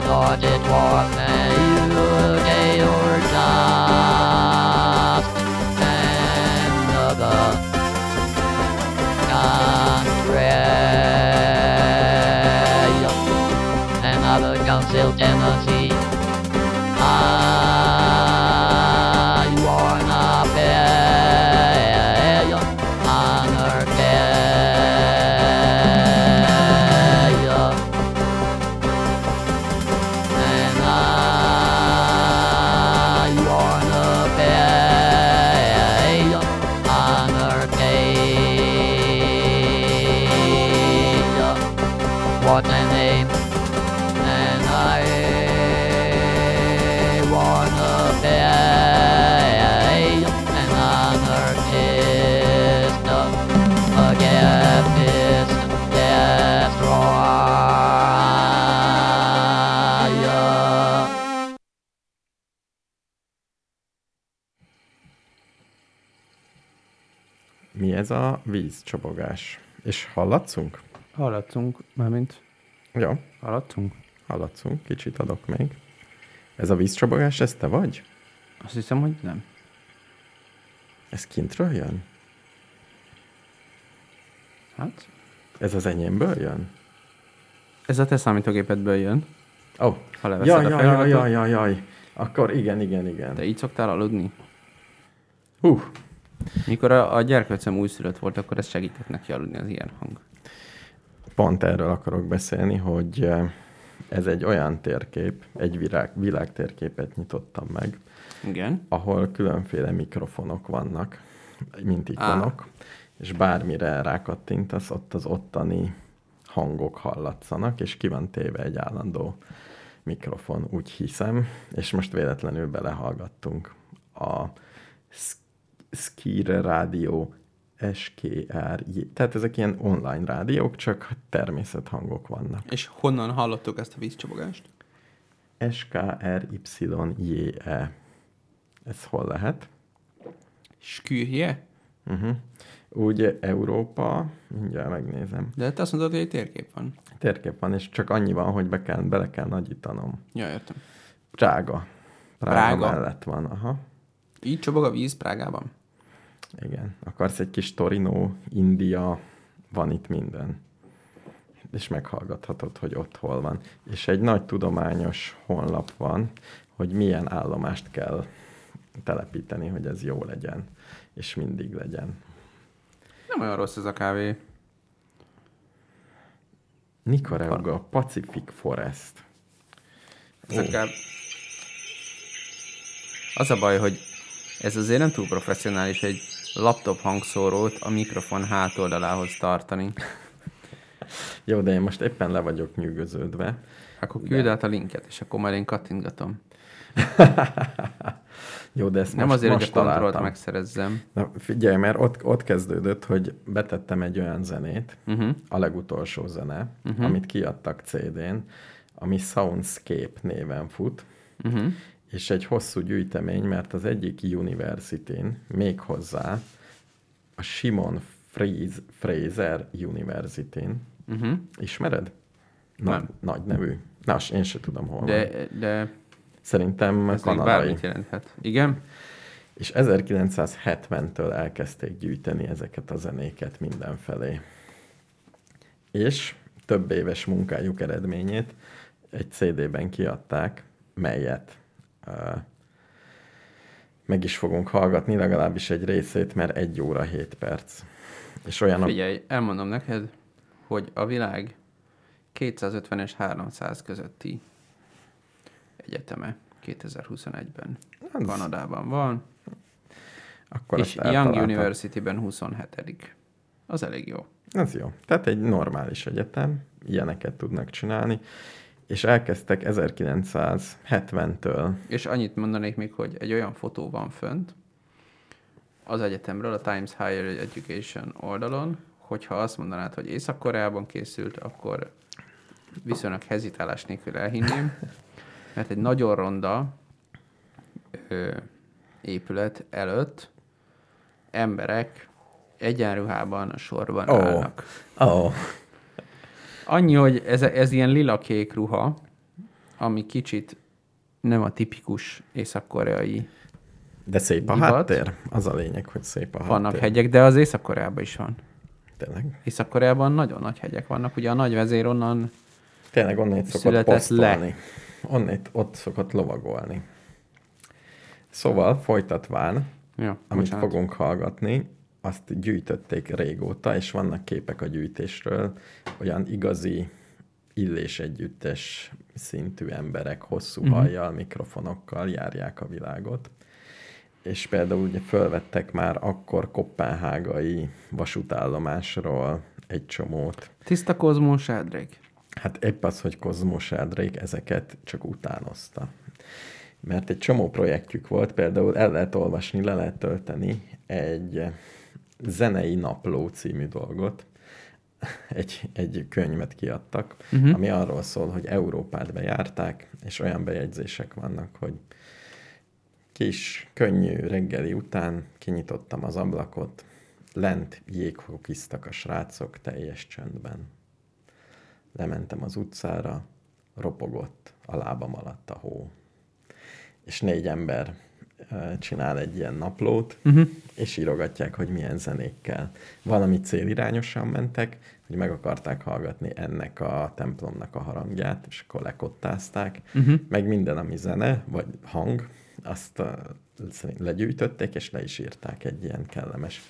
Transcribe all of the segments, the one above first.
thought it was a day or not. Another country, another concealed Tennessee. Ez a vízcsobogás? És hallatszunk? Hallatszunk, mármint Ja, hallatszunk. hallatszunk, kicsit adok még. Ez a vízcsobogás, ez te vagy? Azt hiszem, hogy nem. Ez kintről jön? Hát, Ez az enyémből jön? ez a te számítógépedből jön, Ó, oh. ha leveszed jaj, a jaj, jaj, jaj, jaj, jaj. Akkor igen, igen, igen. Te így szoktál aludni? Hú, Mikor a, a gyerkőcöm újszülött volt, akkor ez segített neki aludni az ilyen hang. pont erről akarok beszélni, hogy eh, ez egy olyan térkép, egy világ, világtérképet nyitottam meg, Igen. ahol különféle mikrofonok vannak, mint ikonok, és bármire rákattintasz, ott az ottani hangok hallatszanak, és ki van téve egy állandó mikrofon, úgy hiszem, és most véletlenül belehallgattunk a Skire Rádió SKR, tehát ezek ilyen online rádiók, csak természethangok vannak. És honnan hallottuk ezt a vízcsobogást? SKRYJE. Ez hol lehet? Skürje? Uh-huh. Úgy Európa, mindjárt megnézem. De te azt mondod, hogy egy térkép van. Térkép van, és csak annyi van, hogy be kell, bele kell nagyítanom. Ja, értem. Prága. Prága, Prága? mellett van, aha. Így csobog a víz Prágában? Igen. Akarsz egy kis Torino, India, van itt minden. És meghallgathatod, hogy ott hol van. És egy nagy tudományos honlap van, hogy milyen állomást kell telepíteni, hogy ez jó legyen, és mindig legyen. Nem olyan rossz ez a kávé. Nicaragua Pacific Forest. Ez inkább... Az a baj, hogy ez azért nem túl professzionális egy laptop hangszórót a mikrofon hátoldalához tartani. Jó, de én most éppen le vagyok nyűgöződve. Akkor küld át a linket, és akkor majd én kattintgatom. Jó, de ezt Nem most, azért, hogy most a kontrollt megszerezzem. Na figyelj, mert ott, ott kezdődött, hogy betettem egy olyan zenét, Uh-huh. a legutolsó zene, uh-huh. amit kiadtak CD-n, ami Soundscape néven fut, Uh-huh. És egy hosszú gyűjtemény, mert az egyik universityn még hozzá a Simon Fries, Fraser University-n, Uh-huh. ismered? Nagy, Nem. nagy nevű. Na, én se tudom hol van. De, de Szerintem ez kanadai. bármit jelenthet. Igen? És 1970-től elkezdték gyűjteni ezeket a zenéket mindenfelé. És több éves munkájuk eredményét egy CD-ben kiadták, melyet meg is fogunk hallgatni, legalábbis egy részét, mert egy óra 7 perc. És olyanok... Figyelj, elmondom neked, hogy a világ 250 és 300 közötti egyeteme 2021-ben Az- Kanadában van, Akkor és Young. University-ben 27 Az elég jó. Ez jó. Tehát egy normális egyetem, ilyeneket tudnak csinálni, és elkezdtek 1970-től És annyit mondanék még, hogy egy olyan fotó van fönt az egyetemről, a Times Higher Education oldalon, hogyha azt mondanád, hogy Észak-Koreában készült, akkor viszonylag hezitálás nélkül elhinném, mert egy nagyon ronda ö, épület előtt emberek egyenruhában a sorban oh. állnak. Oh, Annyi, hogy ez, ez ilyen lila-kék ruha, ami kicsit nem a tipikus észak-koreai. de szép a Divat. háttér. Az a lényeg, hogy szép a Vannak háttér. hegyek, de az Észak-Koreában is van. Tényleg. Észak-Koreában nagyon nagy hegyek vannak, ugye a nagy vezér onnan Tényleg onnét szokott Született posztolni. Onnét ott szokott lovagolni. Szóval folytatván, Ja, amit bocsánat. fogunk hallgatni, azt gyűjtötték régóta, és vannak képek a gyűjtésről, olyan igazi illés együttes szintű emberek hosszú uh-huh. hajjal, mikrofonokkal járják a világot. És például ugye fölvettek már akkor kopenhágai vasútállomásról egy csomót. Tiszta kozmos sádrék. Hát épp az, hogy Kozmos Ádrék ezeket csak utánozta. Mert egy csomó projektjük volt, például el lehet olvasni, le lehet tölteni egy zenei napló című dolgot, egy, egy könyvet kiadtak, uh-huh. ami arról szól, hogy Európát bejárták, és olyan bejegyzések vannak, hogy kis, könnyű reggeli után kinyitottam az ablakot, lent jéghokiztak a srácok teljes csöndben. Lementem az utcára, ropogott a lábam alatt a hó. És négy ember csinál egy ilyen naplót, Uh-huh. és írogatják, hogy milyen zenékkel. Valami célirányosan mentek, hogy meg akarták hallgatni ennek a templomnak a harangját, és akkor lekottázták, Uh-huh. meg minden, ami zene, vagy hang, azt legyűjtötték, és le is írták egy ilyen kellemes.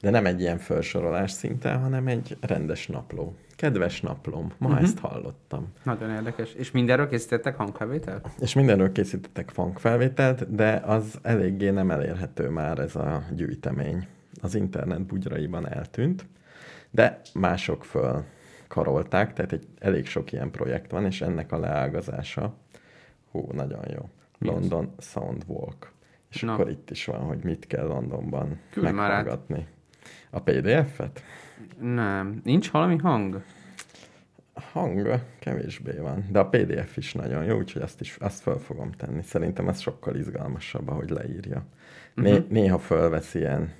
De nem egy ilyen felsorolás szinten, hanem egy rendes napló. Kedves naplom, ma uh-huh. ezt hallottam. Nagyon érdekes. És mindenről készítettek hangfelvételt? És mindenről készítettek funkfelvételt, de az eléggé nem elérhető már ez a gyűjtemény. Az internet bugyraiban eltűnt, de mások föl karolták, tehát egy elég sok ilyen projekt van, és ennek a leágazása, hú, nagyon jó. London Soundwalk. És Na. akkor itt is van, hogy mit kell Londonban Küld meghallgatni. A PDF-et? Nem. Nincs valami hang? Hang kevésbé van, de a PDF is nagyon jó, úgyhogy azt is azt fel fogom tenni. Szerintem ez sokkal izgalmasabb, ahogy leírja. Né- Mhm. Néha fölvesz ilyen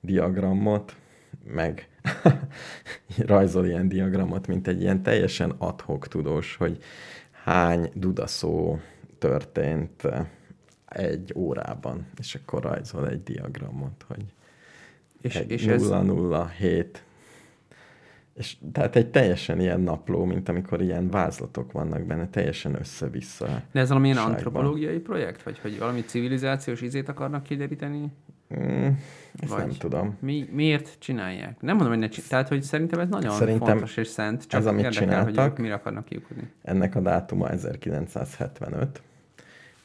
diagramot, meg rajzol ilyen diagramot, mint egy ilyen teljesen adhok tudós, hogy hány dudaszó történt eh, egy órában, és akkor rajzol egy diagramot, hogy És, egy és ez... 007. És tehát egy teljesen ilyen napló, mint amikor ilyen vázlatok vannak benne, teljesen össze-vissza. De ez valamilyen antropológiai projekt? Vagy hogy valami civilizációs izét akarnak kideríteni? Mm, ezt Vagy- nem tudom. Mi, miért csinálják? Nem mondom, hogy ne csinálják. Tehát, hogy szerintem ez nagyon Szerintem fontos és szent, csak ez, amit érdekel, hogy csináltak, ők mire akarnak kiukadni. Ennek a dátuma 1975,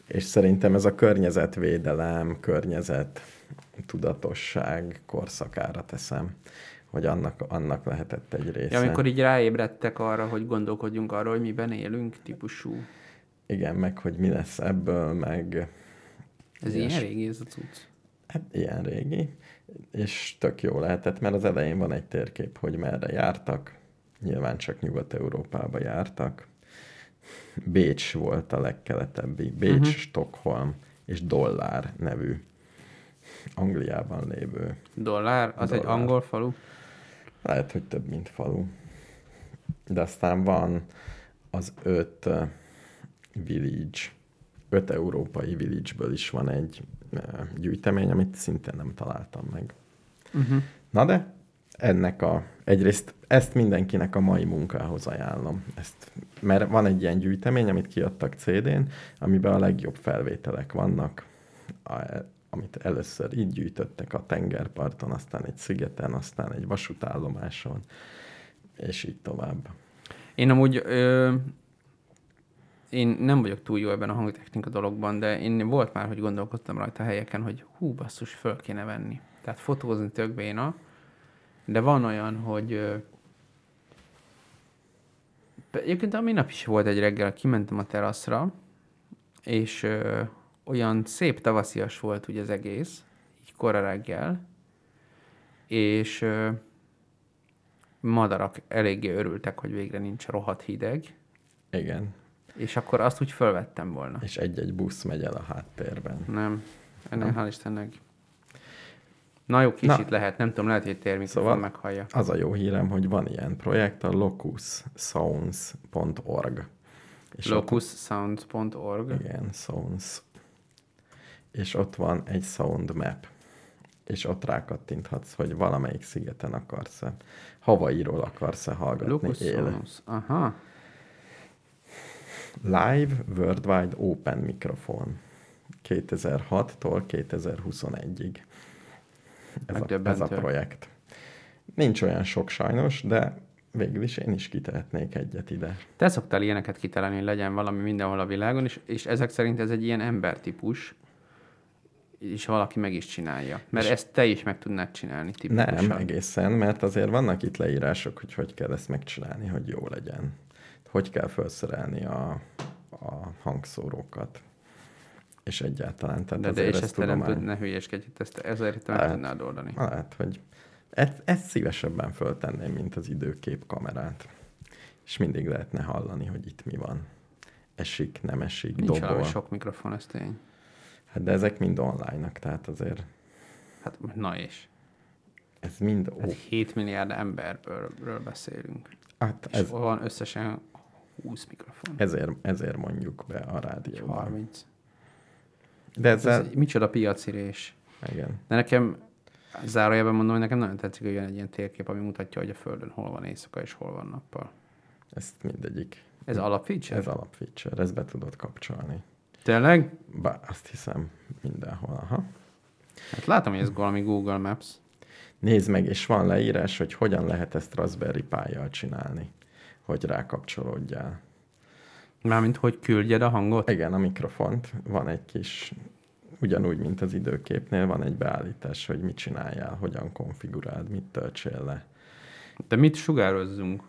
és szerintem ez a környezetvédelem, környezet tudatosság korszakára teszem, hogy annak, annak lehetett egy része. Ja, amikor így ráébredtek arra, hogy gondolkodjunk arról, hogy miben élünk, típusú. Igen, meg hogy mi lesz ebből, meg Ez ilyen régi ez a cucc. hát ilyen régi, és tök jó lehetett, mert az elején van egy térkép, hogy merre jártak, nyilván csak Nyugat-Európába jártak. Bécs volt a legkeletebbi, Bécs, uh-huh. Stockholm és Dollár nevű Angliában lévő. Dollár, az egy Dollár. angol falu. Lehet, hogy több, mint falu. De aztán van az öt village, öt európai village-ből is van egy gyűjtemény, amit szintén nem találtam meg. Uh-huh. Na de ennek a, egyrészt ezt mindenkinek a mai munkához ajánlom. Ezt, mert van egy ilyen gyűjtemény, amit kiadtak CD-n, amiben a legjobb felvételek vannak, a, amit először így gyűjtöttek a tengerparton, aztán egy szigeten, aztán egy vasútállomáson, és így tovább. Én amúgy ö, én nem vagyok túl jó ebben a hangtechnika dologban, de én volt már, hogy gondolkodtam rajta helyeken, hogy hú, basszus, föl kéne venni. Tehát fotózni tök béna, de van olyan, hogy ö, egyébként a minap is volt egy reggel, kimentem a teraszra, és ö, olyan szép tavaszias volt ugye az egész, így kora reggel, és ö, madarak eléggé örültek, hogy végre nincs rohadt hideg, Igen. és akkor azt úgy fölvettem volna. És egy-egy busz megy el a háttérben. Nem, ennek hál' Istennek. Na jó, kicsit Na. lehet, nem tudom, lehet, hogy egy térmikrofon Szóval- meghallja. Az a jó hírem, hogy van ilyen projekt, a locussounds.org. Locussounds.org. Igen, Sounds. És ott van egy sound map. És ott rákattinthatsz, hogy valamelyik szigeten akarsz-e, Havairól akarsz-e hallgatni él. Sounds. Aha. Live Worldwide Open Mikrofon. 2006-tól 2021-ig. Ez a, ez a projekt. Nincs olyan sok sajnos, de végül is én is kitehetnék egyet ide. Te szoktál ilyeneket kitalálni, hogy legyen valami mindenhol a világon, és, és ezek szerint ez egy ilyen embertípus, és valaki meg is csinálja. Mert És- ezt te is meg tudnád csinálni tipikusan. Nem egészen, mert azért vannak itt leírások, hogy hogy kell ezt megcsinálni, hogy jó legyen. Hogy kell felszerelni a, a hangszórókat. És egyáltalán. Tehát De, de és ez ezt te nem tud, ne hülyeskedj, ezt ezért te meg Lehet. tudnád oldani. Lehet, hogy ezt, ezt szívesebben föltenném, mint az időkép kamerát. És mindig lehetne hallani, hogy itt mi van. Esik, nem esik, Nincs dobol. valami sok mikrofon, ez tény. Hát de ezek mind online-nak, tehát azért Hát na és. ez mind... Ó, Hát 7 milliárd emberből ről beszélünk. hát És ez, van összesen 20 mikrofon. ezért, ezért mondjuk be a rádióban. 30. De Ez ezzel... egy- micsoda piacirés. Igen. De nekem, zárójelben mondom, hogy nekem nagyon tetszik, hogy jön egy ilyen térkép, ami mutatja, hogy a Földön hol van éjszaka és hol van nappal. Ezt mindegyik. Ez alapfeature? Ez alapfeature, ezt be tudod kapcsolni. Tényleg? Bár azt hiszem mindenhol. Aha. Hát látom, hogy ez valami Google Maps. Nézd meg, és van leírás, hogy hogyan lehet ezt Raspberry Pi-jal csinálni, hogy rákapcsolódjál. Mármint, hogy küldjed a hangot? Igen, a mikrofont, van egy kis, ugyanúgy, mint az időképnél, van egy beállítás, hogy mit csináljál, hogyan konfiguráld, mit töltsél le. De mit sugározzunk?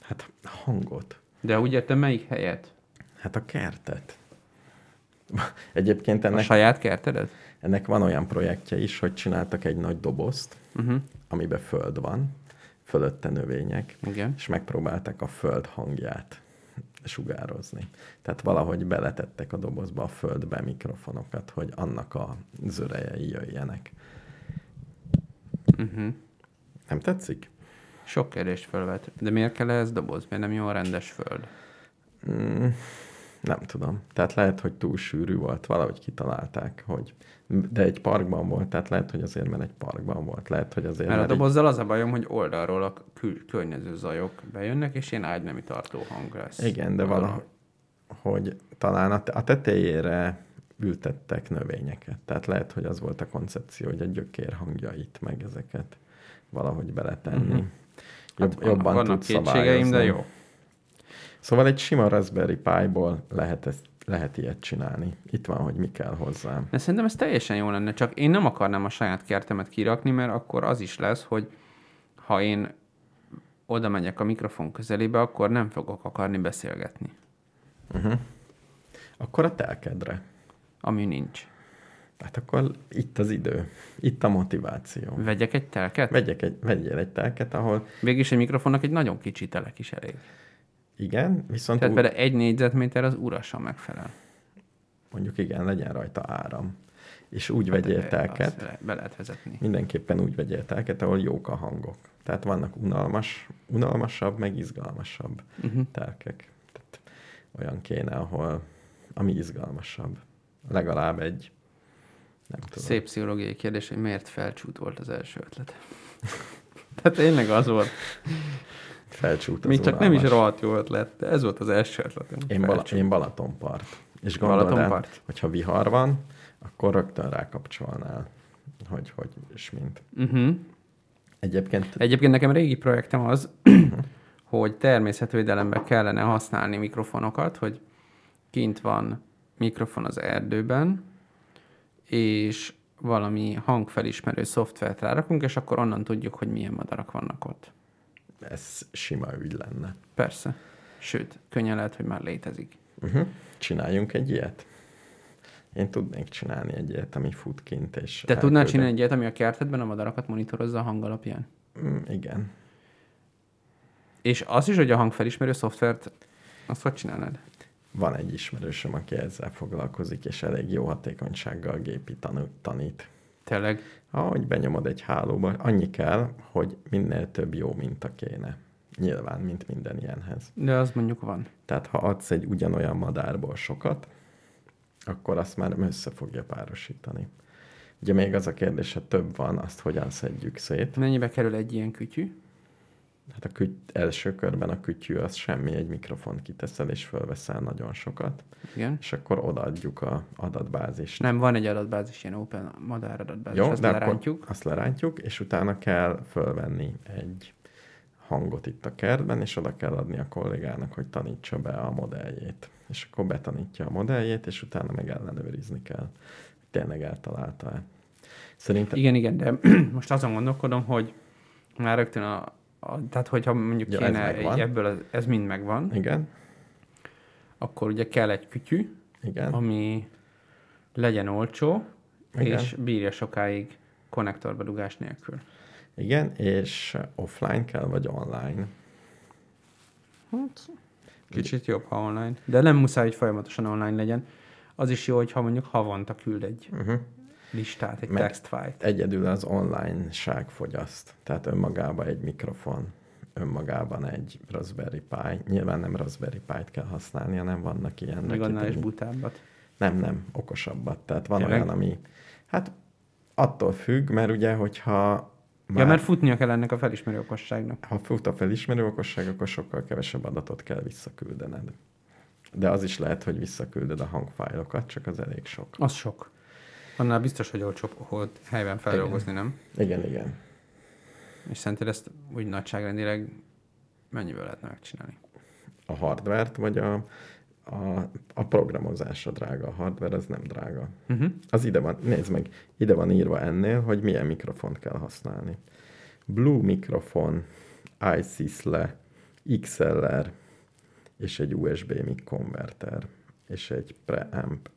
Hát hangot. De úgy értem, melyik helyet? Hát a kertet. Egyébként A ennek, saját kertedet? ennek van olyan projektje is, hogy csináltak egy nagy dobozt, Uh-huh. amiben föld van, fölötte növények, Igen. és megpróbálták a föld hangját sugározni. Tehát valahogy beletettek a dobozba a földbe mikrofonokat, hogy annak a zörejei jöjjenek. Uh-huh. Nem tetszik? Sok kérdést felvet. De miért kell ez doboz? Miért nem jó a rendes föld? Mm, nem tudom. Tehát lehet, hogy túl sűrű volt, valahogy kitalálták, hogy de egy parkban volt, tehát lehet, hogy azért, mert egy parkban volt. Lehet, hogy azért, Mert a mert egy- dobozzal az a bajom, hogy oldalról a kül- környező zajok bejönnek, és ilyen ágynemi tartó hang lesz. Igen, de valahogy talán a, te- a tetejére ültettek növényeket. Tehát lehet, hogy az volt a koncepció, hogy a gyökér hangjait, meg ezeket valahogy beletenni. Mhm. Jobb, Hát jobban vannak tud kétségeim, de szabályozni. jó. Szóval egy sima Raspberry Pi-ból lehet, ezt, lehet ilyet csinálni. Itt van, hogy mi kell hozzá. De szerintem ez teljesen jó lenne, csak én nem akarnám a saját kertemet kirakni, mert akkor az is lesz, hogy ha én oda megyek a mikrofon közelébe, akkor nem fogok akarni beszélgetni, Akkor a telkedre. ami nincs. Hát akkor itt az idő. Itt a motiváció. Vegyek egy telket? Vegyek egy, vegyél egy telket, ahol Végülis egy mikrofonnak egy nagyon kicsi telek is elég. Igen, viszont Tehát vele egy négyzetméter az urasan megfelel. mondjuk igen, legyen rajta áram. És úgy vegyél Azt telket, Be lehet vezetni. mindenképpen úgy vegyél telket, ahol jók a hangok. Tehát vannak unalmas, unalmasabb, meg izgalmasabb Uh-huh. telkek. Tehát olyan kéne, ahol ami izgalmasabb. Legalább egy, nem tudom. Szép pszichológiai kérdés, hogy miért felcsút volt az első ötlet. Tehát tényleg az volt. Felcsút az Még csak nem is rohadt jó ötlet, de ez volt az első ötletem. Én, Bala, én Balatonpart. És gondold el, Balatonpart? hogyha vihar van, akkor rögtön rákapcsolnál, hogy, hogy és mint. Uh-huh. Egyébként Egyébként nekem régi projektem az, hogy természetvédelemben kellene használni mikrofonokat, hogy kint van mikrofon az erdőben, és valami hangfelismerő szoftvert rárakunk, és akkor onnan tudjuk, hogy milyen madarak vannak ott. Ez sima ügy lenne. Persze. Sőt, könnyen lehet, hogy már létezik. Uh-huh. Csináljunk egy ilyet? Én tudnék csinálni egy ilyet, ami fut kint, és Te tudnál csinálni egy ilyet, ami a kertedben a madarakat monitorozza a hang alapján? Mm, igen. És az is, hogy a hangfelismerő szoftvert, azt hogy csinálnád? Van egy ismerősöm, aki ezzel foglalkozik, és elég jó hatékonysággal gépi tanít. Tényleg. Ahogy benyomod egy hálóba, annyi kell, hogy minél több jó minta kéne. Nyilván, mint minden ilyenhez. De az mondjuk van. Tehát ha adsz egy ugyanolyan madárból sokat, akkor azt már össze fogja párosítani. Ugye még az a kérdés, ha több van, azt hogyan szedjük szét. Mennyibe kerül egy ilyen kütyű? Hát a küty- első körben a kütyű az semmi, egy mikrofont kiteszel és fölveszel nagyon sokat, Igen. és akkor odaadjuk a adatbázist. Nem, van egy adatbázis, ilyen open madár adatbázis, Jó, azt de lerántjuk. azt lerántjuk, és utána kell fölvenni egy hangot itt a kertben, és oda kell adni a kollégának, hogy tanítsa be a modelljét. És akkor betanítja a modelljét, és utána meg ellenőrizni kell, hogy tényleg eltalálta-e. Szerintem Igen, igen, de most azon gondolkodom, hogy már rögtön a tehát hogyha mondjuk Ja, ja, ez kéne megvan. ebből, az, ez mind megvan, igen, akkor ugye kell egy kütyű, igen, ami legyen olcsó, Igen. és bírja sokáig konnektorba dugás nélkül. igen, és offline kell, vagy online. Hát, kicsit jobb, ha online. De nem muszáj, hogy folyamatosan online legyen. Az is jó, hogyha mondjuk havonta küld egy Uh-huh. Listát, egy textfájlt. Egyedül az online-ság fogyaszt. Tehát önmagában egy mikrofon, önmagában egy Raspberry Pi. Nyilván nem Raspberry Pi-t kell használni, hanem vannak ilyen... Még annál is butábbat. Nem, nem, okosabbat. Tehát van Tényleg? olyan, ami... Hát attól függ, mert ugye, hogyha Már... Ja, mert futnia kell ennek a felismerő okosságnak. ha fut a felismerő okosság, akkor sokkal kevesebb adatot kell visszaküldened. De az is lehet, hogy visszaküldöd a hangfájlokat, csak az elég sok. Az sok. Annál biztos, hogy olcsóbb, hogy helyben feldolgozni, nem? Igen, igen. És szerinted ezt úgy nagyságrendileg mennyivel lehetne megcsinálni? A hardvert, vagy a, a, a programozás a drága. A hardware az nem drága. Uh-huh. Az ide van, nézd meg, ide van írva ennél, hogy milyen mikrofont kell használni. Blue mikrofon, iSysle, XLR, és egy USB mic konverter, és egy preamp.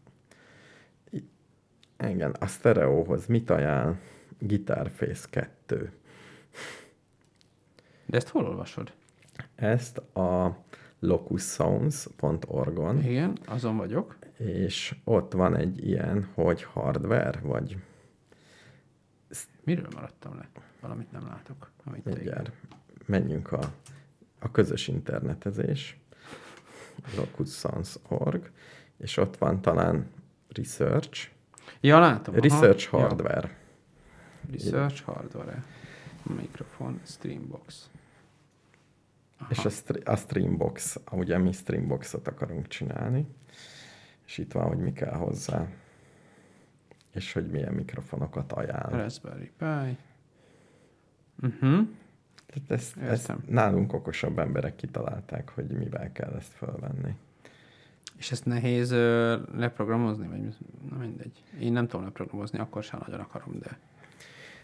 Igen, a sztereóhoz mit ajánl? Guitar Face 2. De ezt hol olvasod? Ezt a locussounds.org-on, Igen, azon vagyok. és ott van egy ilyen, hogy hardware, vagy Miről maradtam le? Valamit nem látok. Amit Mindjárt menjünk a, a közös internetezés, locussons.org, és ott van talán research, Ja, látom. aha. research Ja. hardware. Research hardware. Mikrofon, streambox. Aha. És a, str- a Streambox, ugye mi Streamboxot akarunk csinálni, és itt van, hogy mi kell hozzá. és hogy milyen mikrofonokat ajánl. Raspberry Pi. Uh-huh. Tehát ezt, ezt nálunk okosabb emberek kitalálták, hogy mivel kell ezt felvenni. És ezt nehéz ö, leprogramozni, vagy na mindegy. Én nem tudom leprogramozni, akkor sem nagyon akarom, de,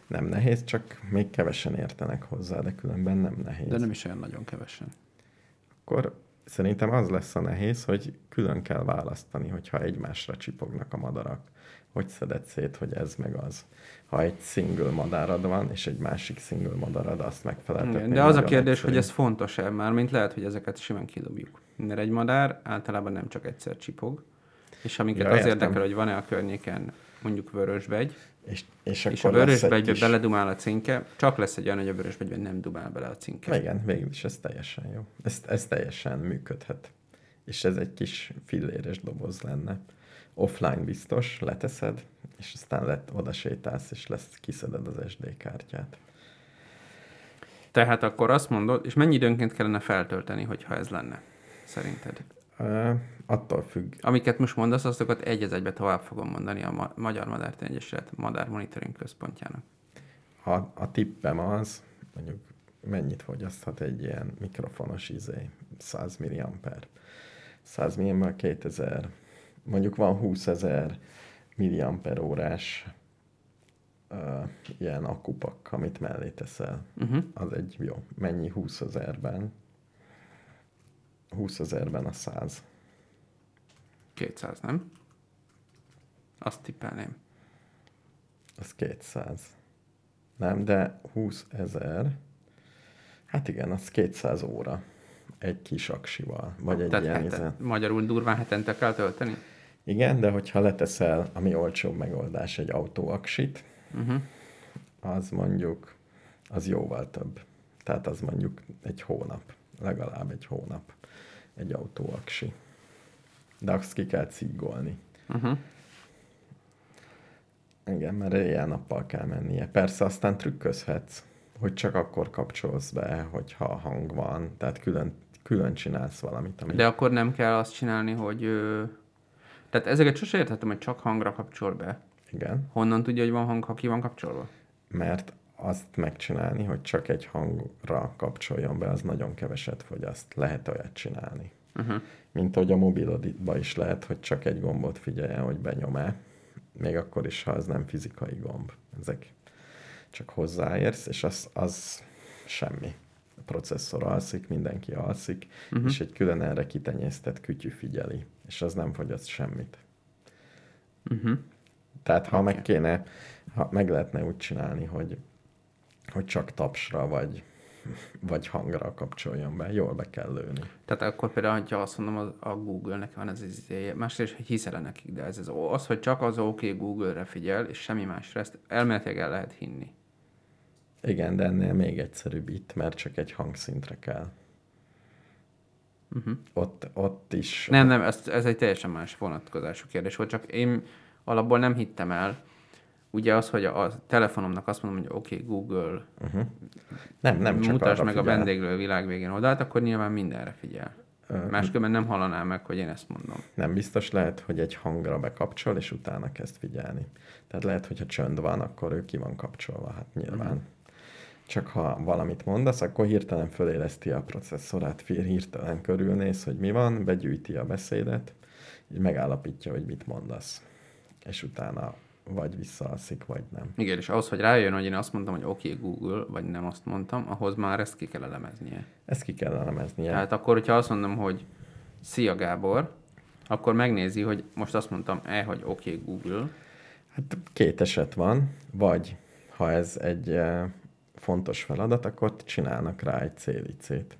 Nem nehéz, csak még kevesen értenek hozzá, de különben nem nehéz. de nem is olyan nagyon kevesen. Akkor szerintem az lesz a nehéz, hogy külön kell választani, hogyha egymásra csipognak a madarak. Hogy szeded szét, hogy ez meg az. Ha egy single madárad van, és egy másik single madarad, azt megfeleltetni. De az a kérdés, egyszerű. hogy ez fontos-e, már mint lehet, hogy ezeket simán kidobjuk. Mert egy madár általában nem csak egyszer csipog, és amiket Ja, az értem. érdekel, hogy van-e a környéken mondjuk vörösbegy, És, és, és a vörösbegybe kis- beledumál a cinke, csak lesz egy olyan, hogy a vörösbegyben nem dumál bele a cinke. Igen, végül is ez teljesen jó. Ez, ez teljesen működhet. És ez egy kis filléres doboz lenne. Offline biztos, leteszed, és aztán lett, oda sétálsz, és lesz, kiszeded az SD kártyát. Tehát akkor azt mondod, és mennyi időnként kellene feltölteni, hogyha ez lenne, szerinted? Uh, attól függ, Amiket most mondasz, azokat egy az egybe tovább fogom mondani a Ma- Magyar Madártani Egyesület Madár Monitoring Központjának. a, a tippem az, mondjuk mennyit fogyaszthat egy ilyen mikrofonos izé, 100 milliamper. 100 milliamper 2000, mondjuk van 20 ezer milliamper órás uh, ilyen akupak, amit mellé teszel. Uh-huh. Az egy jó. Mennyi 20 ezerben? 20 ezerben a 100. 200, nem? Azt tippelném. Az 200. Nem, de 20 ezer. Hát igen, az 200 óra. Egy kis aksival. Vagy egy Tehát ilyen heten, izé. magyarul durván hetente kell tölteni? Igen, de hogyha leteszel, ami olcsóbb megoldás, egy autóaksit, Uh-huh. az mondjuk, az jóval több. Tehát az mondjuk egy hónap, legalább egy hónap egy autóaksi. De azt ki kell cígolni. Uh-huh. Igen, mert éjjel-nappal kell mennie. Persze aztán trükközhetsz, hogy csak akkor kapcsolsz be, hogyha hang van, tehát külön, külön csinálsz valamit. Ami... De akkor nem kell azt csinálni, hogy... Tehát ezeket sose értettem, hogy csak hangra kapcsol be. Igen, Honnan tudja, hogy van hang, ha ki van kapcsolva? mert azt megcsinálni, hogy csak egy hangra kapcsoljon be, az nagyon keveset fogyaszt. Lehet olyat csinálni. Uh-huh. Mint hogy a mobilodba is lehet, hogy csak egy gombot figyeljen, hogy benyom-e. Még akkor is, ha az nem fizikai gomb. Ezek csak hozzáérsz, és az, az semmi. A processzor alszik, mindenki alszik, uh-huh. és egy külön erre kitenyésztett kütyű figyeli, és az nem fogyaszt semmit. Uh-huh. Tehát ha okay. Meg kéne, ha meg lehetne úgy csinálni, hogy, hogy csak tapsra vagy, vagy hangra kapcsoljon be, jól be kell lőni. Tehát akkor például, ha azt mondom, az, a Google-nek van ez az izéje, másrészt, hogy hiszel nekik, de ez, ez az, hogy csak az OK Google-re figyel, és semmi másra, ezt elméletileg el lehet hinni. Igen, de ennél még egyszerűbb itt, mert csak egy hangszintre kell. Uh-huh. Ott, ott is... Nem, nem, ez, ez egy teljesen más vonatkozású kérdés volt, csak én alapból nem hittem el, ugye az, hogy a, a telefonomnak azt mondom, hogy oké, okay, Google, Uh-huh. Nem, nem csak mutasd meg a figyel. vendéglő világ végén oldalt, akkor nyilván mindenre figyel. Ö, Máskülönben nem hallanám meg, hogy én ezt mondom. Nem biztos lehet, hogy egy hangra bekapcsol, és utána kezd figyelni. Tehát lehet, hogyha csönd van, akkor ő ki van kapcsolva, hát nyilván. Mhm. Csak ha valamit mondasz, akkor hirtelen föléleszti a processzorát, fi- hirtelen körülnéz, hogy mi van, begyűjti a beszédet, így megállapítja, hogy mit mondasz. És utána vagy visszaalszik, vagy nem. Igen, és ahhoz, hogy rájön, hogy én azt mondtam, hogy oké, okay, Google, vagy nem azt mondtam, ahhoz már ezt ki kell elemeznie. Ezt ki kell elemeznie. Tehát akkor, hogyha azt mondom, hogy szia Gábor, akkor megnézi, hogy most azt mondtam, e, hogy oké, okay, Google, Hát két eset van, vagy ha ez egy eh, fontos feladat, akkor csinálnak rá egy célicét.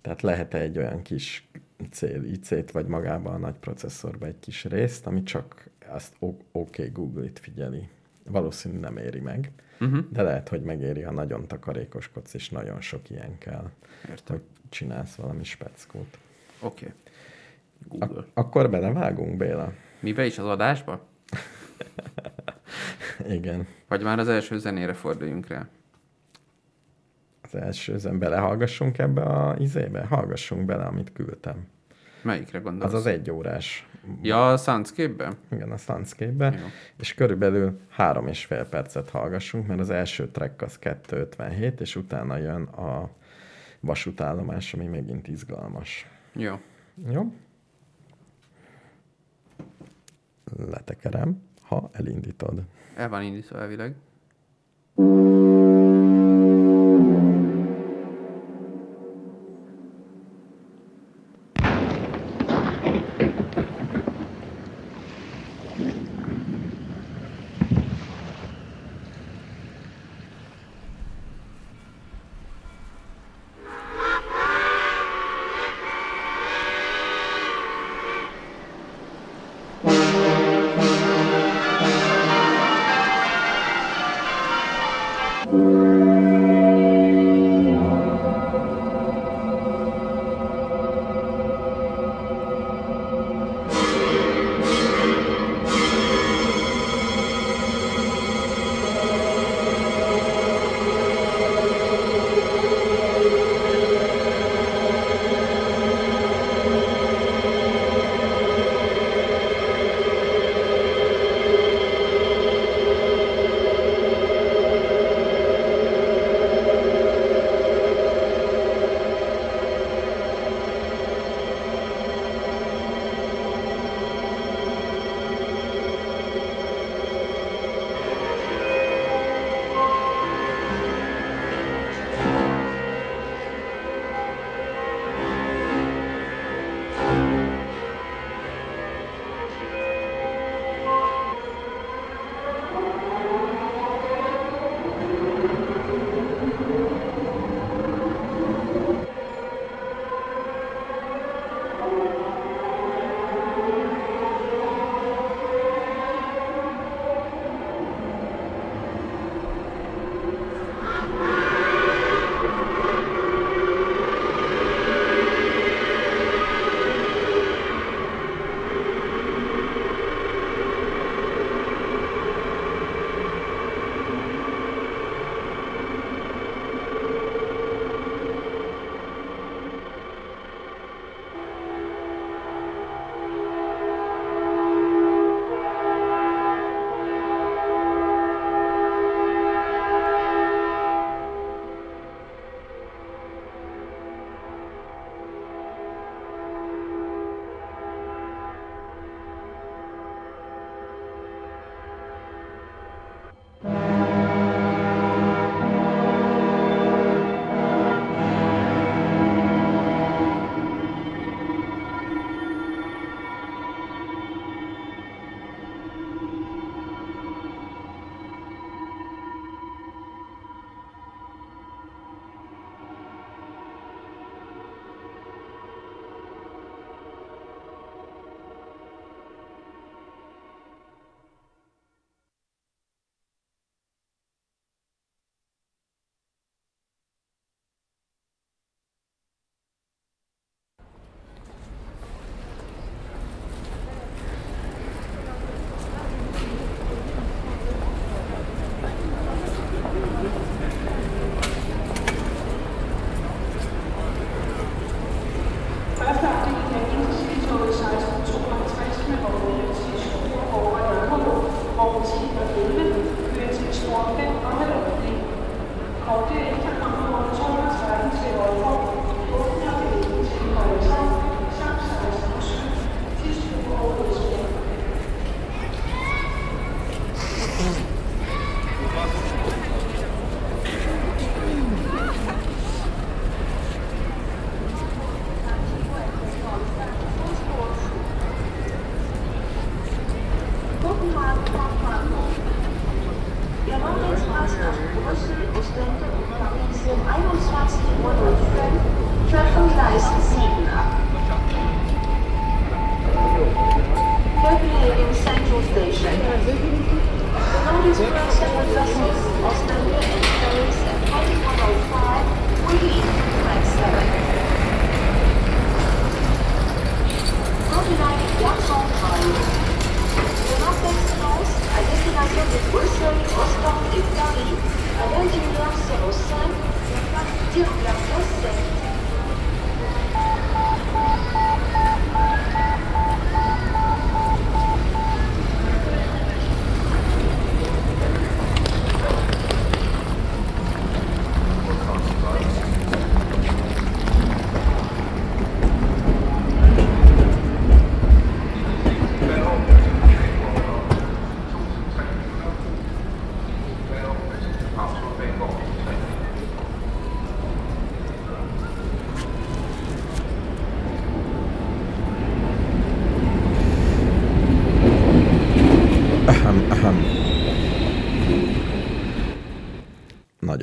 Tehát lehet egy olyan kis célicét, vagy magában a nagy processzorba egy kis részt, ami csak azt OK okay, Google-it figyeli. Valószínűleg nem éri meg, uh-huh. de lehet, hogy megéri, ha nagyon takarékoskodsz, és nagyon sok ilyen kell, értem, hogy csinálsz valami speckót. oké. Okay. Ak- Google. akkor belevágunk, Béla? Mibe is az adásba? Igen. Vagy már az első zenére forduljunk rá? Az első zen belehallgassunk ebbe a izébe? Hallgassunk bele, amit küldtem. Melyikre gondolsz? Az az egy órás. Ja, a Soundscape-ben? Igen, a Soundscape-be. Jó. És körülbelül három és fél percet hallgassunk, mert az első track az 2.57, és utána jön a vasútállomás, ami megint izgalmas. Jó. Jó? Letekerem, ha elindítod. El van indítva elvileg. La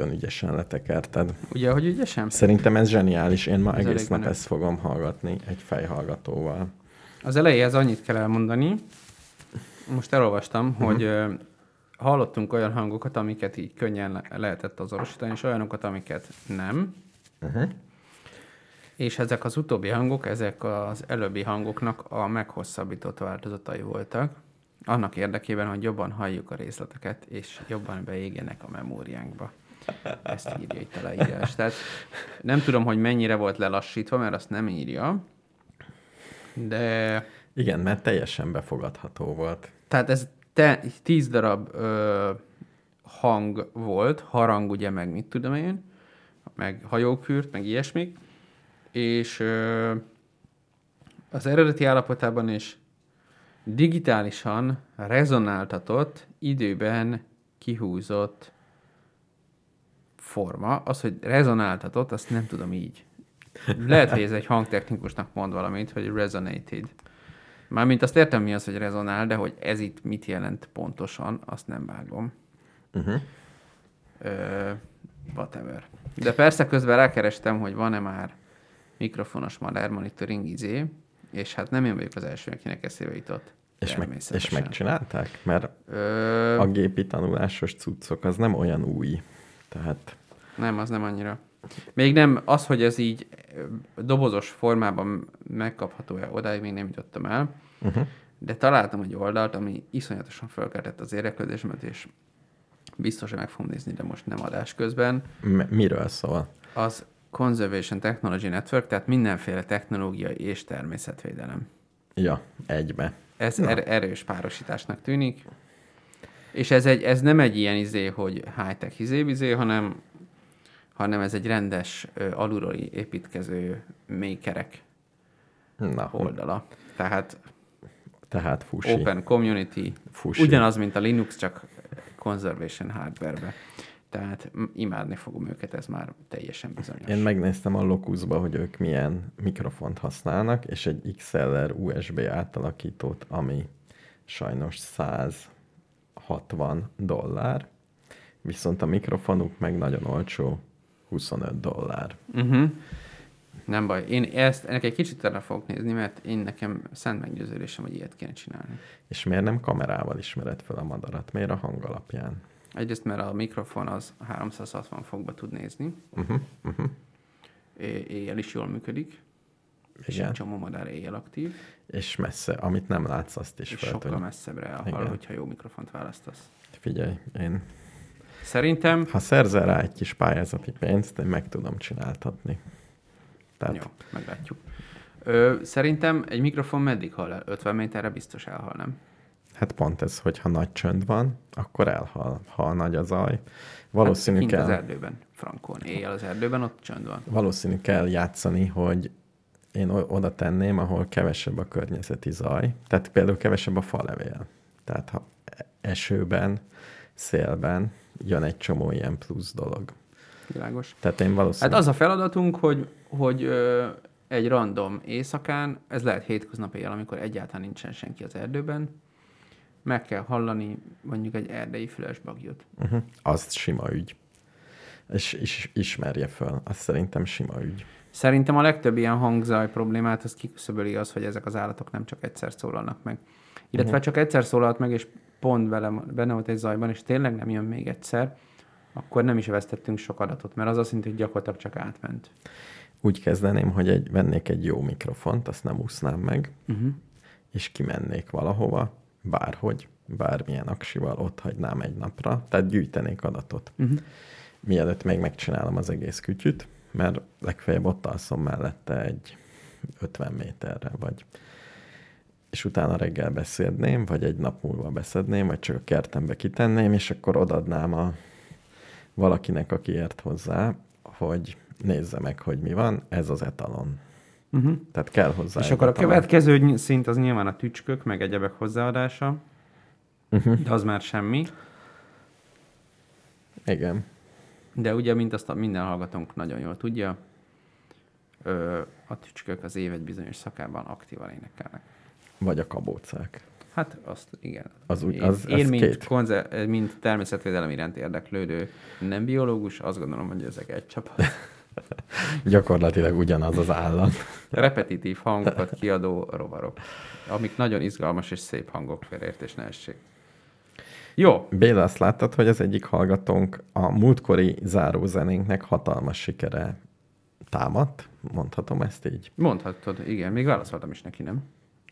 nagyon ügyesen letekerted. Ugye, hogy ügyesen? Szerintem ez zseniális, én ma Ez egész nap ezt fogom hallgatni egy fejhallgatóval. Az elejéhez annyit kell elmondani, most elolvastam, uh-huh. hogy ö, hallottunk olyan hangokat, amiket így könnyen le- lehetett azonosítani, és olyanokat, amiket nem. Uh-huh. És ezek az utóbbi hangok, ezek az előbbi hangoknak a meghosszabbított változatai voltak, annak érdekében, hogy jobban halljuk a részleteket, és jobban beégjenek a memóriánkba. Ezt írja itt a leírás. Tehát nem tudom, hogy mennyire volt lelassítva, mert azt nem írja, de Igen, mert teljesen befogadható volt. tehát ez te, tíz darab ö, hang volt, harang ugye, meg mit tudom én, meg hajókürt, meg ilyesmik, és ö, az eredeti állapotában is digitálisan rezonáltatott, időben kihúzott forma. Az, hogy rezonáltatott, azt nem tudom így. Lehet, hogy ez egy hangtechnikusnak mond valamit, hogy resonated. Mármint azt értem, mi az, hogy rezonál, de hogy ez itt mit jelent pontosan, azt nem vágom. Uh-huh. Ö, whatever. De persze közben rákerestem, hogy van-e már mikrofonos madár monitoring izé, és hát nem én vagyok az első, akinek eszébe jutott. És, meg, és megcsinálták? Mert Ö, a gépi tanulásos cuccok az nem olyan új. Tehát Nem, az nem annyira. Még nem, az, hogy ez így dobozos formában megkapható-e, odáig még nem jutottam el, uh-huh. de találtam egy oldalt, ami iszonyatosan felkeltett az érdeklődésemet, és biztos, hogy meg fogom nézni, de most nem adás közben. M- miről szól? Az Conservation Technology Network, tehát mindenféle technológiai és természetvédelem. Ja, egybe. Ez er- erős párosításnak tűnik. És ez, egy, ez nem egy ilyen izé, hogy high-tech izé, hanem, hanem ez egy rendes, ö, alulról építkező makerek Na, oldala. Tehát tehát fusi. Open Community, Fusi. ugyanaz, mint a Linux, csak conservation hardware-be. Tehát imádni fogom őket, ez már teljesen bizonyos. Én megnéztem a Locusba, hogy ők milyen mikrofont használnak, és egy XLR USB átalakítót, ami sajnos 160 dollár, viszont a mikrofonuk meg nagyon olcsó, 25 dollár. Uh-huh. Nem baj. Én ezt, ennek egy kicsit erre fogok nézni, mert én nekem szent meggyőződésem, hogy ilyet kéne csinálni. És miért nem kamerával ismered fel a madarat? Miért a hang alapján? Egyrészt, mert a mikrofon az 360 fokba tud nézni, Uh-huh, uh-huh. éjjel is jól működik, és Igen. egy csomó madár éjjel aktív, És messze, amit nem látsz, azt is és fel sokkal tudod. messzebbre elhal, hogyha jó mikrofont választasz. Figyelj, én Szerintem, ha szerzel rá egy kis pályázati pénzt, én meg tudom csináltatni. Tehát jó, meglátjuk. Ö, szerintem egy mikrofon meddig hal el? 50 méterre biztos elhal, nem? Hát pont ez, hogy ha nagy csönd van, akkor elhal. Ha nagy a zaj, valószínű hát, kint az kell, erdőben, frankon. Éjjel az erdőben, ott csönd van. valószínű kell játszani, hogy én oda tenném, ahol kevesebb a környezeti zaj. Tehát például kevesebb a falevél. Tehát ha e- esőben, szélben jön egy csomó ilyen plusz dolog. Világos. Tehát én valószínű... Hát az a feladatunk, hogy, hogy ö, egy random éjszakán, ez lehet hétköznap éjjel, amikor egyáltalán nincsen senki az erdőben, meg kell hallani mondjuk egy erdei fülesbagyot. Uh-huh. Az sima ügy. És is, ismerje föl. Az szerintem sima ügy. Szerintem a legtöbb ilyen hangzaj problémát az kiküszöböli az, hogy ezek az állatok nem csak egyszer szólalnak meg. Illetve uh-huh. csak egyszer szólalt meg, és pont bele, benne volt egy zajban, és tényleg nem jön még egyszer, akkor nem is vesztettünk sok adatot, mert az azt jelenti, hogy gyakorlatilag csak átment. Úgy kezdeném, hogy egy, vennék egy jó mikrofont, azt nem úsznám meg, Uh-huh. és kimennék valahova, bárhogy, bármilyen aksival ott hagynám egy napra, tehát gyűjtenék adatot. Uh-huh. Mielőtt még megcsinálom az egész kütyüt, mert legfeljebb ott alszom mellette egy 50 méterre, vagy és utána reggel beszédném, vagy egy nap múlva beszedném, vagy csak a kertembe kitenném, és akkor odadnám a valakinek, aki ért hozzá, hogy nézze meg, hogy mi van, ez az etalon. Uh-huh. Tehát kell hozzá. És akkor a etalon. következő szint az nyilván a tücskök, meg egyebek hozzáadása, Uh-huh. de az már semmi. Igen. De ugye, mint azt a minden hallgatónk nagyon jól tudja, ö, a tücskök az év egy bizonyos szakában aktívan énekelnek. Vagy a kabócák. Hát azt, igen. Az úgy- én, az- én az mint, két. mint természetvédelem iránt érdeklődő nem biológus, azt gondolom, hogy ezek egy csapat. Gyakorlatilag ugyanaz az állat. Repetitív hangokat kiadó rovarok, amik nagyon izgalmas és szép hangok félreértés ne essék. Jó, Béla, azt láttad, hogy az egyik hallgatónk a múltkori zárózenénknek hatalmas sikere támadt? Mondhatom ezt így? mondhatod, igen, még válaszoltam is neki, nem?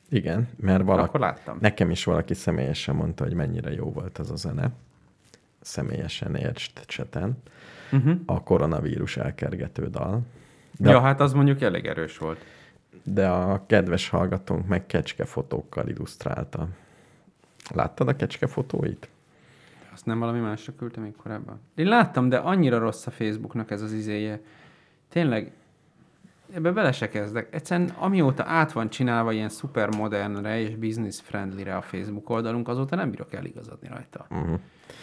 Igen, mert Valaki... Akkor láttam. nekem is valaki személyesen mondta, hogy mennyire jó volt az a zene. Személyesen értsd cseten. Uh-huh. A koronavírus elkergető dal. De, Ja, hát az mondjuk elég erős volt. de a kedves hallgatónk meg kecske fotókkal illusztrálta. Láttad a kecske fotóit? Azt nem valami másra küldtem még korábban? Én láttam, de annyira rossz a Facebooknak ez az izéje. Tényleg, ebbe bele se kezdek. Egyszerűen amióta át van csinálva ilyen szupermodernre és business friendlyre a Facebook oldalunk, azóta nem bírok eligazodni rajta. Uh-huh.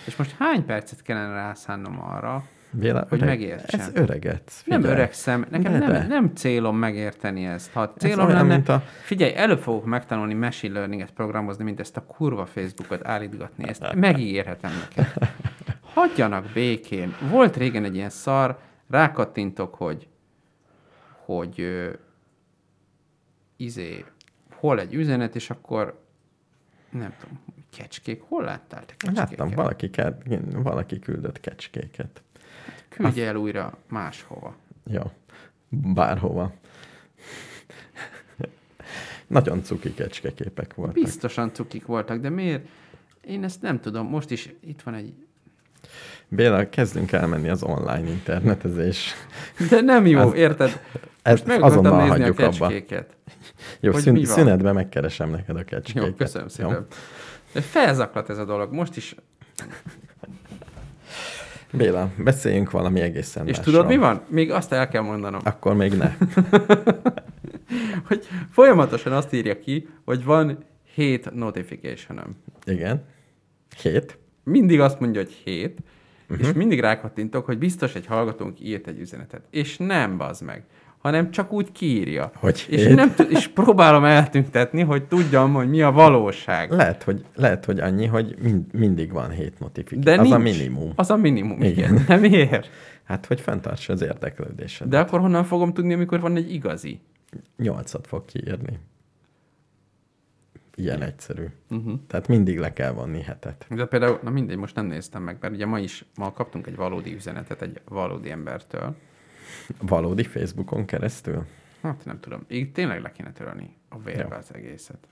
És most hány percet kellene rászánnom arra, Véle, Hogy megértsem. Ez öregetsz. nem öregszem, nekem De, nem, de. nem célom megérteni ezt. Ha célom olyan, lenne, a- figyelj, előbb fogok megtanulni machine learninget programozni, mint ezt a kurva Facebookot állítgatni. Ezt megígérhetem neked. Hagyjanak békén. Volt régen egy ilyen szar, rákattintok, hogy hogy ö, izé, hol egy üzenet, és akkor nem tudom, kecskék, hol láttál te kecskéket? Láttam, valaki, valaki küldött kecskéket. Küldje el újra máshova. Jó, bárhova. Nagyon cuki kecskeképek voltak. Biztosan cukik voltak, de miért? Én ezt nem tudom. Most is itt van egy... Béla, kezdünk elmenni az online internetezés. De nem jó, Ez- érted? Ezt Meg azonnal nézni a hagyjuk abba. kecskéket. Jó, Hogy szün- szünetben megkeresem neked a kecskéket. Jó, köszönöm szépen. De felzaklat ez a dolog. Most is. Béla, beszéljünk valami egészen És másról. tudod, mi van? Még azt el kell mondanom, Akkor még ne. hogy folyamatosan azt írja ki, hogy van hét notification Igen. Hét. Mindig azt mondja, hogy hét, Mhm. uh-huh. és mindig rákattintok, hogy biztos egy hallgatónk írt egy üzenetet. És nem bazd meg, hanem csak úgy kiírja. Hogy és, hét? nem tud, és próbálom eltüntetni, hogy tudjam, hogy mi a valóság. Lehet, hogy, lehet, hogy annyi, hogy mind, mindig van hét notifikáció. De az nincs. a minimum. Az a minimum, igen. Igen. De miért? Hát, hogy fenntartsa az érdeklődésed. De akkor honnan fogom tudni, amikor van egy igazi? Nyolcat fog kiírni. Ilyen egyszerű. Uh-huh. Tehát mindig le kell vonni hetet. De például, na mindegy, most nem néztem meg, mert ugye ma is, ma kaptunk egy valódi üzenetet egy valódi embertől. Valódi Facebookon keresztül? Hát nem tudom, így tényleg le kéne törölni a vérbe Jó. az egészet.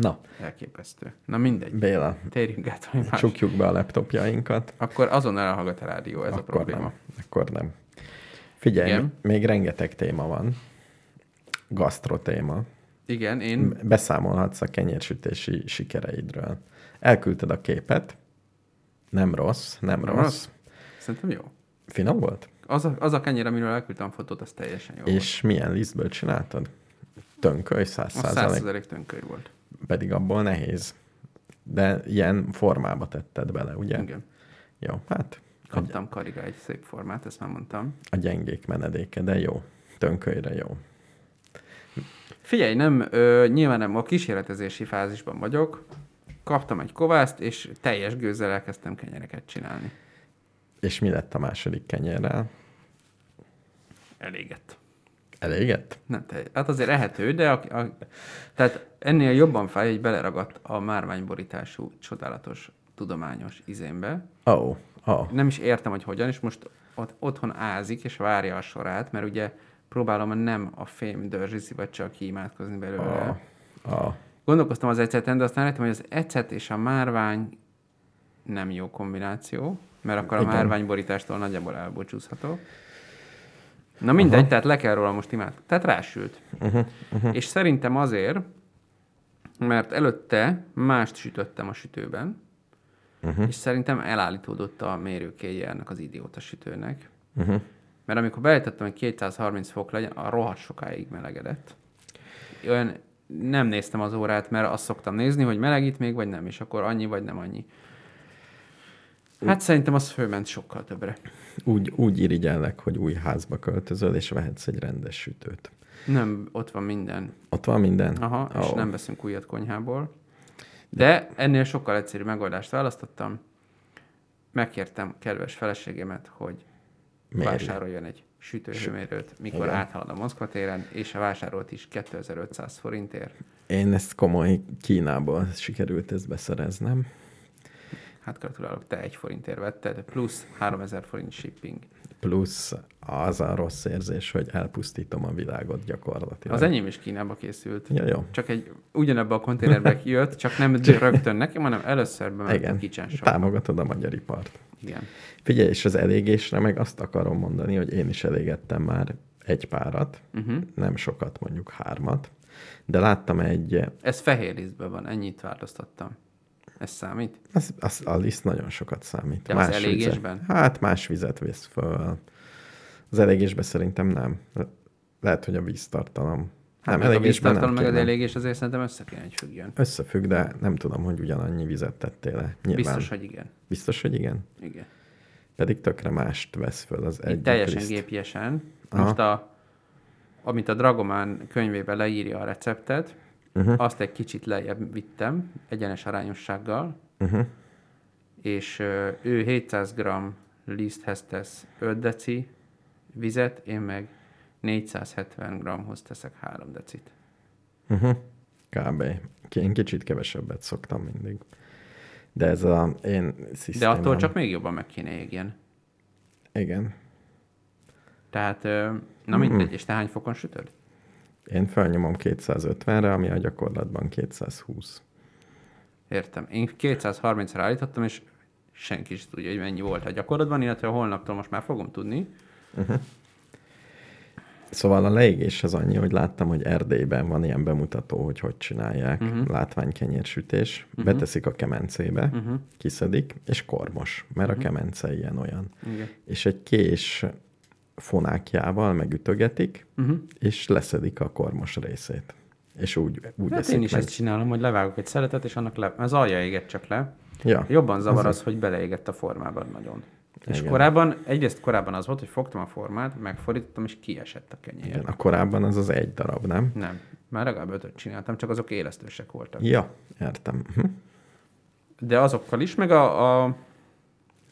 Na, Elképesztő. Na mindegy, Béla, térjünk át, hogy más. csukjuk be a laptopjainkat. Akkor azonnal elhallgat a rádió, ez a akkor probléma. nem. Akkor nem. Figyelj, Igen. még rengeteg téma van. Gasztro téma. Igen, én Beszámolhatsz a kenyérsütési sikereidről. Elküldted a képet. Nem rossz, nem Nem rossz. rossz. szerintem jó. Finom volt? Az a, az a kenyér, amiről elküldtem a fotót, az teljesen jó És milyen lisztből csináltad? Tönköly, száz volt. A százalék. tönköly volt. Pedig abból nehéz. De ilyen formába tetted bele, ugye? Igen. Jó, hát a, Kaptam Kariga egy szép formát, ezt már mondtam. a gyengék menedéke, de jó. Tönkölyre jó. Figyelj, nem, ö, nyilván nem a kísérletezési fázisban vagyok. Kaptam egy kovászt, és teljes gőzzel elkezdtem kenyereket csinálni. És mi lett a második kenyérrel? Elégett. Elégett? Nem te, hát azért ehető, de a, a, tehát ennél jobban fáj, hogy beleragadt a márványborítású, csodálatos, tudományos izénbe. Ó, oh, oh. Nem is értem, hogy hogyan, és most ott, otthon ázik, és várja a sorát, mert ugye próbálom nem a fém dörzsi vagy csak kiimádkozni belőle. Oh, oh. Gondolkoztam az eceten, de aztán rájöttem, hogy az ecet és a márvány nem jó kombináció, mert akkor a Igen. márványborítástól nagyjából elbocsúzható. Na mindegy, Aha. tehát le kell róla most imád. Tehát rásült. Uh-huh, uh-huh. És szerintem azért, mert előtte mást sütöttem a sütőben, Uh-huh. és szerintem elállítódott a mérőkéje ennek az idióta sütőnek. Uh-huh. Mert amikor beállítottam, hogy 230 fok legyen, a rohadt sokáig melegedett. Olyan nem néztem az órát, mert azt szoktam nézni, hogy melegít még, vagy nem, és akkor annyi, vagy nem annyi. Hát szerintem az fölment sokkal többre. Úgy, úgy irigyellek, hogy új házba költözöl, és vehetsz egy rendes sütőt. Nem, ott van minden. Ott van minden? Aha, és Ó. nem veszünk újat konyhából. De ennél sokkal egyszerűbb megoldást választottam. Megkértem kedves feleségemet, hogy Mérj. vásároljon egy sütőhőmérőt, mikor Igen. áthalad a Moszkva téren, és a vásárolt is 2500 forintért. Én ezt komoly Kínából sikerült ezt beszereznem. Hát gratulálok, te egy forintért vetted, plusz 3000 forint shipping. Plusz az a rossz érzés, hogy elpusztítom a világot gyakorlatilag. Az enyém is Kínába készült. Ja, jó. Csak egy ugyanebbe a konténerbe jött, csak nem rögtön nekem, hanem először bementem Igen, kicsensabba. támogatod a magyar ipart. Igen. Figyelj, és az elégésre meg azt akarom mondani, hogy én is elégettem már egy párat, Uh-huh. nem sokat, mondjuk hármat, de láttam egy, Ez fehér lisztben van, ennyit változtattam. Ez számít? az, az, a liszt nagyon sokat számít. De az vizet, elégésben? hát más vizet visz föl. Az elégésben szerintem nem. Lehet, hogy a víztartalom. Hát nem, meg a víztartalom, meg az elégés azért szerintem össze kéne, hogy függjön. Összefügg, de nem tudom, hogy ugyanannyi vizet tettél le. Nyilván. Biztos, hogy igen. Biztos, hogy igen? Igen. Pedig tökre mást vesz föl az egy teljesen liszt. gépiesen. Aha. Most a, amit a Dragomán könyvében leírja a receptet, Uh-huh. azt egy kicsit lejjebb vittem, egyenes arányossággal, Uh-huh. és ö, ő 700 g liszthez tesz 5 deci vizet, én meg 470 g-hoz teszek 3 decit. Uh-huh. Kb. Én kicsit kevesebbet szoktam mindig. De ez a én De szisztémám. attól csak még jobban meg kéne égjen. Igen. Tehát, na mindegy, és te hány fokon sütöd? Én felnyomom 250-re, ami a gyakorlatban 220. Értem. Én 230-ra állítottam, és senki is tudja, hogy mennyi volt a gyakorlatban, illetve holnaptól most már fogom tudni. Szóval a leégés az annyi, hogy láttam, hogy Erdélyben van ilyen bemutató, hogy hogy csinálják uh-huh. látványkenyérsütés. Uh-huh. Beteszik a kemencébe, uh-huh. Uh-huh. kiszedik, és kormos, mert uh-huh. a kemence ilyen-olyan. Igen. És egy kés fonákjával megütögetik, Uh-huh. és leszedik a kormos részét. És úgy, úgy Hát én is meg. ezt csinálom, hogy levágok egy szeletet, és annak le... az alja égett csak le. Ja. Jobban zavar Az- az, hogy beleégett a formában nagyon. És Igen. korábban, egyrészt korábban az volt, hogy fogtam a formát, megfordítottam, és kiesett a kenyér. Igen, a korábban az az egy darab, nem? Nem. Már legalább ötöt csináltam, csak azok élesztősek voltak. Ja, értem. Hm. De azokkal is, meg a... a...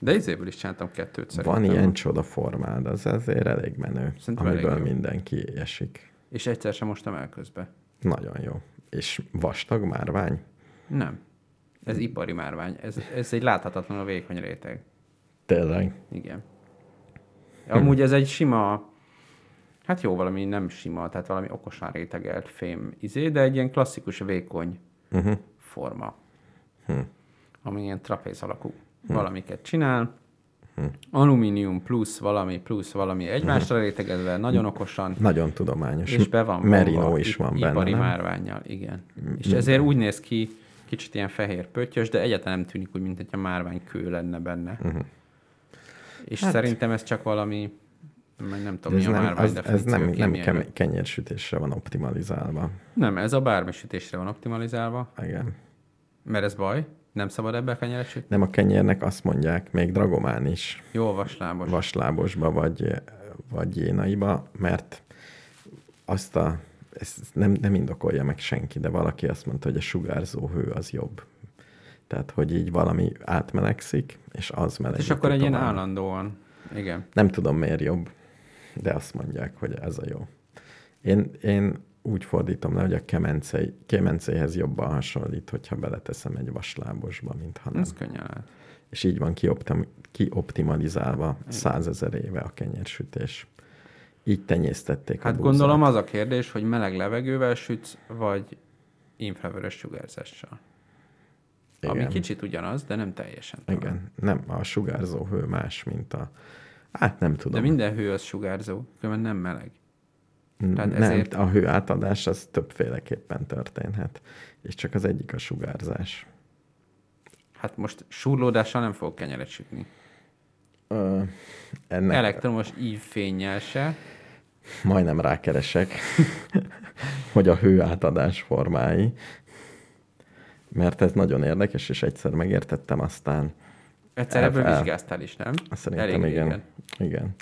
De izéből is csináltam kettőt szerintem. Van ilyen csoda formád, az azért elég menő, Szerintem amiből elég jó. mindenki esik. És egyszer sem mostam el közbe. Nagyon jó. És vastag márvány? Nem. Ez ipari márvány. Ez, ez egy láthatatlanul vékony réteg. Tényleg. Igen. Amúgy ez egy sima, hát jó, valami nem sima, tehát valami okosan rétegelt fém izé, de egy ilyen klasszikus vékony Uh-huh. forma, Hm. ami ilyen trapéz alakú valamiket csinál. Alumínium plusz valami, plusz valami egymásra rétegezve, nagyon okosan, Nagyon tudományos. és be van Merino is van benne, ipari nem? márványjal, igen. És ezért úgy néz ki, kicsit ilyen fehér pöttyös, de egyáltalán nem tűnik úgy, mint egy márvány kő lenne benne. Uh-huh. És Hát- szerintem ez csak valami, meg nem tudom, mi a nem, márvány az, ez nem, nem kem- kenyérsütésre van optimalizálva. Nem, ez a bármi sütésre van optimalizálva, Igen. mert ez baj, nem szabad ebbe a kenyeret sütni. Nem a kenyérnek azt mondják, még dragomán is, Jó vaslábos. vaslábosba vagy, vagy jénaiba, mert azt a, ezt nem, nem indokolja meg senki, de valaki azt mondta, hogy a sugárzó hő az jobb. Tehát, hogy így valami átmelegszik, és az meleg. És akkor egy ilyen állandóan. Igen. Nem tudom, miért jobb, de azt mondják, hogy ez a jó. Én, én úgy fordítom le, hogy a kemencei, kemencéhez jobban hasonlít, hogyha beleteszem egy vaslábosba, mint ha nem. Ez könnyen lehet. És így van kioptim, kioptimalizálva százezer éve a kenyérsütés. Így tenyésztették a Hát búzát. gondolom az a kérdés, hogy meleg levegővel sütsz, vagy infravörös sugárzással. Igen. Ami kicsit ugyanaz, de nem teljesen. talán. Igen, nem, a sugárzó hő más, mint a... Hát nem tudom. De minden hő az sugárzó, különben nem meleg. Tehát nem, ezért- a hő átadás az többféleképpen történhet, és csak az egyik a sugárzás. Hát most surlódással nem fog kenyeret sütni. Ö, ennek Elektromos ívfénnyel se. majdnem rákeresek, hogy a hő átadás formái, mert ez nagyon érdekes, és egyszer megértettem, aztán Egyszer El- ebből el- vizsgáztál is, nem? szerintem Elég igen. régen. Igen.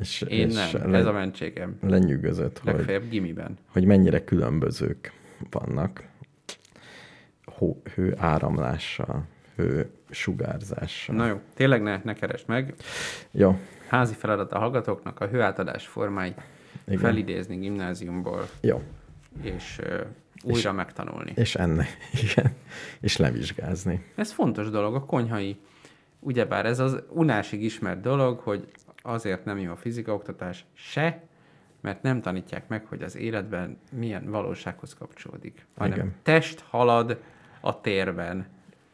És, Én és nem, le, ez a mentségem. lenyűgözött, hogy, Legfeljebb gimiben. hogy mennyire különbözők vannak hó, hő áramlással, hő sugárzással. Na jó, tényleg ne, ne keresd meg. Jó, Házi feladat a hallgatóknak a hőátadás formáit Igen. felidézni gimnáziumból, jó. és uh, újra megtanulni. És ennek, igen, és levizsgázni. Ez fontos dolog, a konyhai, ugyebár ez az unásig ismert dolog, hogy azért nem jó a fizikaoktatás se, mert nem tanítják meg, hogy az életben milyen valósághoz kapcsolódik. Hanem Igen. test halad a térben.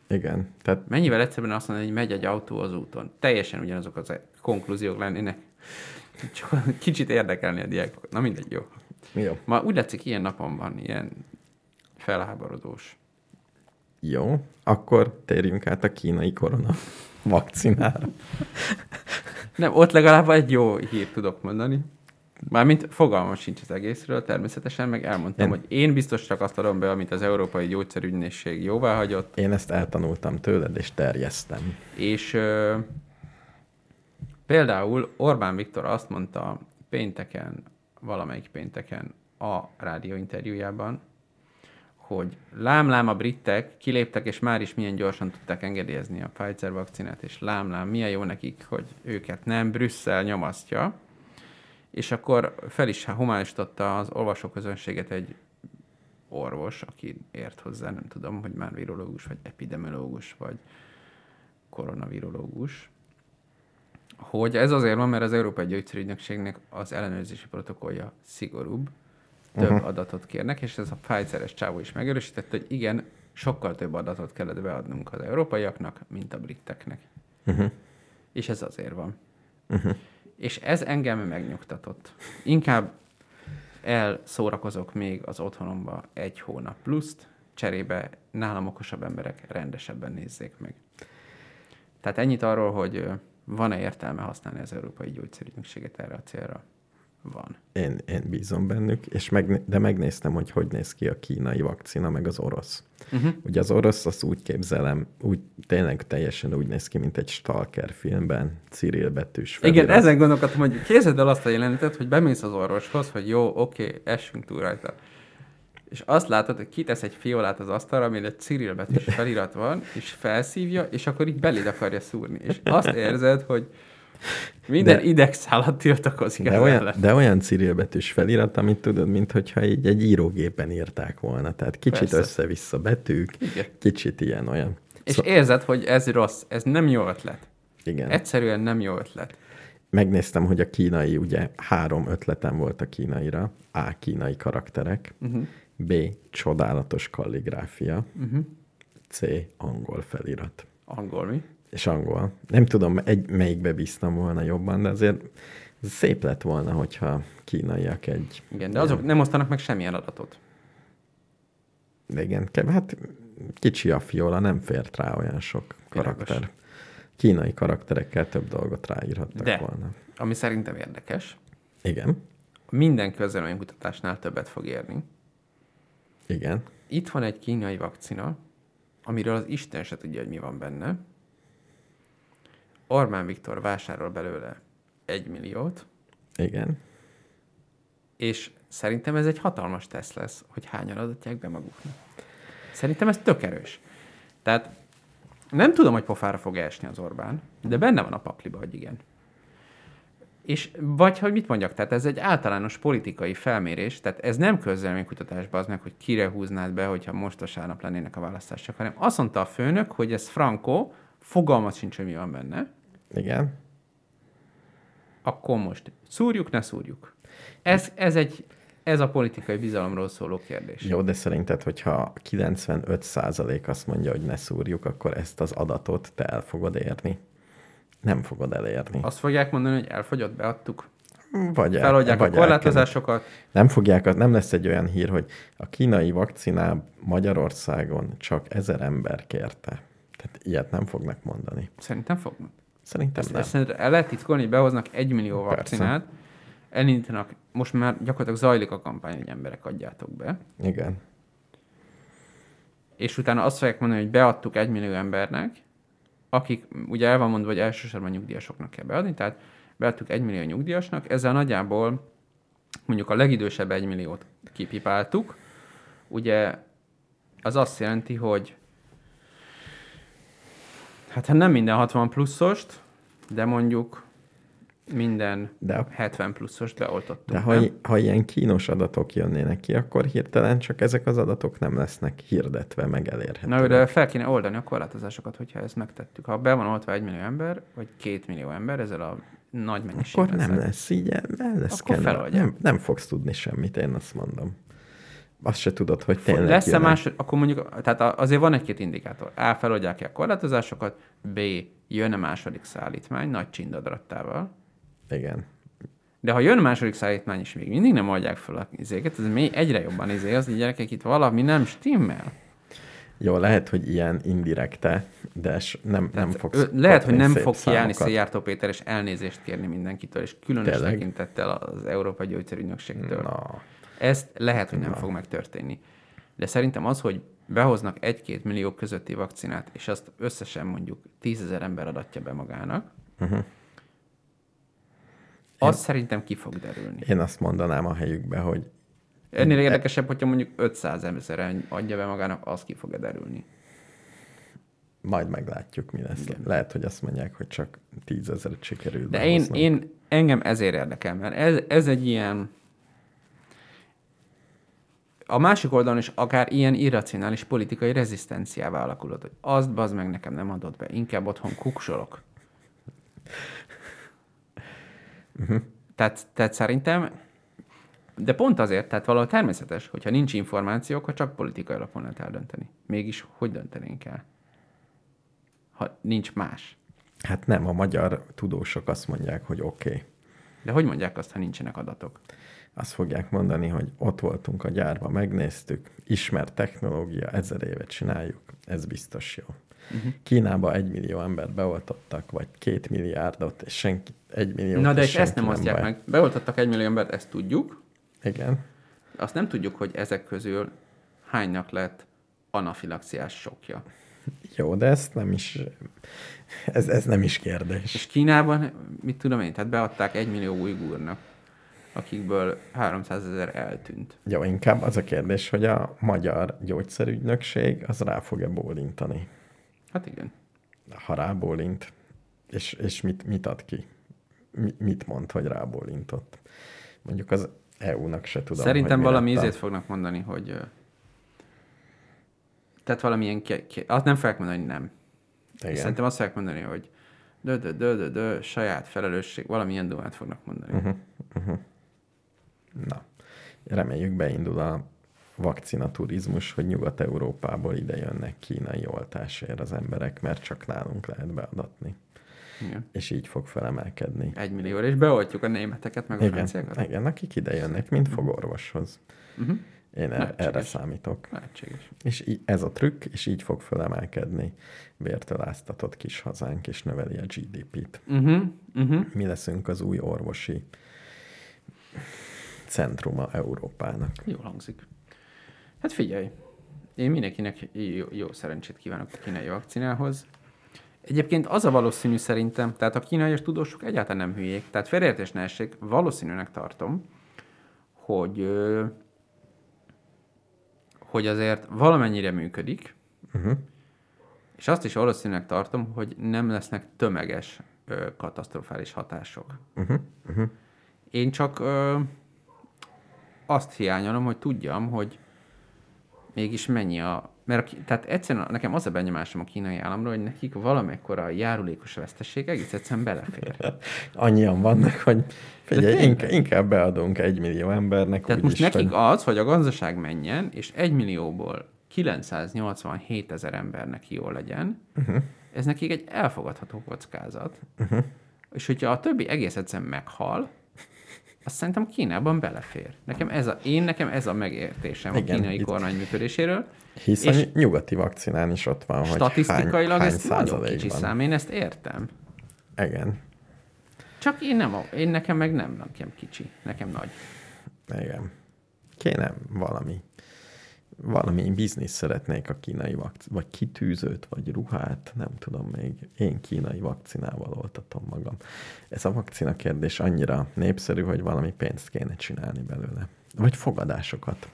Igen, tehát Mennyivel egyszerűen azt mondani, hogy megy egy autó az úton. Teljesen ugyanazok az konklúziók lennének. Csak kicsit érdekelni a diákokat. Na mindegy, jó. jó. Ma úgy látszik, ilyen napon van, ilyen felháborodós. Jó, akkor térjünk át a kínai korona vakcinára. Nem, ott legalább egy jó hírt tudok mondani. Mármint fogalmam sincs az egészről, természetesen meg elmondtam, Én- hogy én biztos csak azt adom be, amit az Európai Gyógyszerügynökség jóvá hagyott, Én ezt eltanultam tőled, és terjesztem. és ö, például Orbán Viktor azt mondta pénteken, valamelyik pénteken a rádióinterjújában, hogy lám-lám a britek kiléptek, és már is milyen gyorsan tudták engedélyezni a Pfizer vakcinát, és lám-lám, milyen jó nekik, hogy őket nem Brüsszel nyomasztja. És akkor fel is humánisította az olvasóközönséget egy orvos, aki ért hozzá, nem tudom, hogy már virológus, vagy epidemiológus, vagy koronavirológus, hogy ez azért van, mert az Európai Gyógyszerügynökségnek az ellenőrzési protokollja szigorúbb, több uh-huh. adatot kérnek, és ez a Pfizeres csávó is megerősítette, hogy igen, sokkal több adatot kellett beadnunk az európaiaknak, mint a briteknek. Uh-huh. És ez azért van. Uh-huh. És ez engem megnyugtatott. Inkább elszórakozok még az otthonomba egy hónap pluszt, cserébe nálam okosabb emberek rendesebben nézzék meg. Tehát ennyit arról, hogy van-e értelme használni az Európai Gyógyszerügynökséget erre a célra? Van. Én, én bízom bennük, és meg, de megnéztem, hogy hogy néz ki a kínai vakcina, meg az orosz. Uh-huh. Ugye az orosz, azt úgy képzelem, úgy tényleg teljesen úgy néz ki, mint egy Stalker filmben, Cyril betűs Igen, felirat. ezen gondolkodtam, hogy képzeld el azt a jelenetet, hogy bemész az orvoshoz, hogy jó, oké, essünk túl rajta. És azt látod, hogy kitesz egy fiolát az asztalra, amin egy Cyril betűs felirat van, és felszívja, és akkor így beléd akarja szúrni. És azt érzed, hogy minden De- idegszálat tiltakozik De olyan, ellen. de olyan Cyril betűs felirat, amit tudod, mintha így egy írógépen írták volna. Tehát kicsit Persze. össze-vissza betűk, Igen. kicsit ilyen olyan. És Szó- érzed, hogy ez rossz, ez nem jó ötlet. igen. Egyszerűen nem jó ötlet. Megnéztem, hogy a kínai, ugye három ötletem volt a kínaira. A. Kínai karakterek. Uh-huh. B. Csodálatos kalligráfia. Uh-huh. C. Angol felirat. Angol mi? És angol. Nem tudom, egy, melyikbe bíztam volna jobban, de azért szép lett volna, hogyha kínaiak egy... Igen, de azok nem osztanak meg semmilyen adatot. Igen, ke- hát kicsi a fiola, nem fért rá olyan sok karakter. Világos. Kínai karakterekkel több dolgot ráírhattak De. volna. Ami szerintem érdekes, Igen, minden közvéleménykutatásnál többet fog érni. igen, Itt van egy kínai vakcina, amiről az Isten se tudja, hogy mi van benne. Orbán Viktor vásárol belőle egy milliót, igen. és szerintem ez egy hatalmas teszt lesz, hogy hányan adatják be maguknak. Szerintem ez tök erős. Tehát nem tudom, hogy pofára fog esni az Orbán, de benne van a pakliba, hogy igen. És vagy, hogy mit mondjak, tehát ez egy általános politikai felmérés, tehát ez nem közvéleménykutatásban az meg, hogy kire húznád be, hogyha most vasárnap lennének a választások, hanem azt mondta a főnök, hogy ez Franco, fogalmat sincs, hogy mi van benne, Igen. akkor most szúrjuk, ne szúrjuk. Ez, ez, egy, ez a politikai bizalomról szóló kérdés. Jó, de szerinted, hogyha 95% azt mondja, hogy ne szúrjuk, akkor ezt az adatot te el fogod érni? Nem fogod elérni. Azt fogják mondani, hogy elfogyott, beadtuk, Vagy el- feloldják a vagy korlátozásokat, Nem fogják, nem lesz egy olyan hír, hogy a kínai vakcinál Magyarországon csak ezer ember kérte. Tehát ilyet nem fognak mondani. szerintem fognak. Szerintem Ezt, nem. ezt el lehet titkolni, behoznak egy millió Persze. vakcinát, elindítanak, most már gyakorlatilag zajlik a kampány, hogy emberek adjátok be, Igen. és utána azt fogják mondani, hogy beadtuk egy millió embernek, akik ugye el van mondva, hogy elsősorban nyugdíjasoknak kell beadni, tehát beadtuk egy millió nyugdíjasnak, ezzel nagyjából mondjuk a legidősebb egy milliót kipipáltuk, ugye az azt jelenti, hogy hát nem minden 60 pluszost, de mondjuk minden De a- 70 pluszost beoltottunk. De ha, nem? ha ilyen kínos adatok jönnének ki, akkor hirtelen csak ezek az adatok nem lesznek hirdetve, meg elérhetőek. Na de fel kéne oldani a korlátozásokat, hogyha ezt megtettük. Ha be van oltva egy millió ember, vagy két millió ember ezzel a nagy mennyiséggel. Akkor nem lesz így, el lesz Akkor kell. Nem, nem fogsz tudni semmit, én azt mondom. Azt se tudod, hogy Tényleg Lesz-e más, akkor mondjuk, tehát a- azért van egy-két indikátor. A. Feloldják-e a korlátozásokat, B. Jön-e második szállítmány nagy csindadrattával. Igen. De ha jön a második szállítmány, és még mindig nem oldják fel a izéket, ez még egyre jobban izé, az így gyerekek, itt valami nem stimmel. Jó, lehet, hogy ilyen indirekte, de nem, nem fogsz Lehet, hogy nem fog kiállni. Széjártó Péter, és elnézést kérni mindenkitől, és különös Tényleg? tekintettel az Európai Gyógyszerügynökségtől. Na, Ezt lehet, hogy nem fog megtörténni. De szerintem az, hogy behoznak egy-két millió közötti vakcinát, és azt összesen mondjuk tízezer ember adatja be magának, Mhm. az szerintem ki fog derülni. én azt mondanám a helyükbe, hogy Ennél érdekesebb, hogyha mondjuk 500 ezer adja be magának, az ki fog derülni. majd meglátjuk, mi lesz. Igen. Lehet, hogy azt mondják, hogy csak tízezeret sikerült De én, én engem ezért érdekel, mert ez, ez egy ilyen... A másik oldalon is akár ilyen irracionális politikai rezisztenciává alakulhat, hogy azt bazd meg nekem nem adott be, inkább otthon kuksolok. tehát, tehát szerintem, de pont azért, tehát valahol természetes, hogyha nincs információ, akkor csak politikai alapon lehet eldönteni. Mégis hogy döntenénk el? Ha nincs más. Hát nem, a magyar tudósok azt mondják, hogy oké. Okay. De hogy mondják azt, ha nincsenek adatok? Azt fogják mondani, hogy ott voltunk a gyárban, megnéztük, ismert technológia, ezer éve csináljuk, ez biztos jó. Uh-huh. Kínába egy millió embert beoltottak, vagy két milliárdot, és senki, egy millió. Na de és ezt nem osztják meg. Beoltottak egy millió embert, ezt tudjuk. Igen. Azt nem tudjuk, hogy ezek közül hánynak lett anafilaxiás sokja. Jó, de ezt nem is, ez, ez nem is kérdés. És Kínában, mit tudom én, tehát beadták egy millió ujgurnak, akikből 300 ezer eltűnt. Jó, inkább az a kérdés, hogy a magyar gyógyszerügynökség az rá fog-e bólintani. Hát igen. Ha rábólint, és, és mit, mit ad ki? Mi, mit mond, hogy rábólintott? Mondjuk az EU-nak se tudom, Szerintem hogy mi valami ízét fognak mondani, hogy... Tehát valamilyen... Ke- ke- azt nem fogják mondani, hogy nem. Igen. Szerintem azt fogják mondani, hogy dö, dö, dö, dö, dö, saját felelősség, valamilyen dumát fognak mondani. Mhm. Uh-huh. Na, reméljük beindul a vakcinaturizmus, hogy Nyugat-Európából ide jönnek kínai oltásért az emberek, mert csak nálunk lehet beadatni. Igen. És így fog felemelkedni. Egy millióra, és beoltjuk a németeket, meg a Igen, franciákat? igen, akik ide jönnek, mind fogorvoshoz. Uh-huh. Én er- erre számítok. Lehetséges. És í- ez a trükk, és így fog felemelkedni vértől áztatott kis hazánk, és növeli a GDP-t. Uh-huh. Uh-huh. Mi leszünk az új orvosi centruma Európának. Jól hangzik. Hát figyelj, én mindenkinek jó, jó szerencsét kívánok a kínai vakcinához. Egyébként az a valószínű szerintem, tehát a kínai tudósok egyáltalán nem hülyék, tehát félreértés ne essék, valószínűnek tartom, hogy, hogy azért valamennyire működik, Uh-huh. és azt is valószínűleg tartom, hogy nem lesznek tömeges katasztrofális hatások. Uh-huh. Uh-huh. Én csak azt hiányolom, hogy tudjam, hogy mégis mennyi a... Mert a, tehát egyszerűen nekem az a benyomásom a kínai államról, hogy nekik valamekkora járulékos veszteség egész egyszerűen belefér. Annyian vannak, hogy figyelj, inkább, inkább beadunk egy millió embernek. Tehát most nekik hogy... az, hogy a gazdaság menjen, és egy millióból 987 ezer embernek jól legyen, uh-huh. ez nekik egy elfogadható kockázat. Uh-huh. És hogyha a többi egész egyszerűen meghal, azt szerintem Kínában belefér. Nekem ez a, én nekem ez a megértésem Igen, a kínai itt- kormány működéséről. Hisz és- nyugati vakcinán is ott van, hogy Statisztikailag hány, hány ez nagyon kicsi szám, én ezt értem. Igen, Csak én nem, én nekem meg nem, nekem kicsi, nekem nagy. igen. Kéne valami, valami biznisz szeretnék a kínai vakc, vagy kitűzőt, vagy ruhát, nem tudom még. Én kínai vakcinával oltatom magam. Ez a vakcina kérdés annyira népszerű, hogy valami pénzt kéne csinálni belőle. Vagy fogadásokat.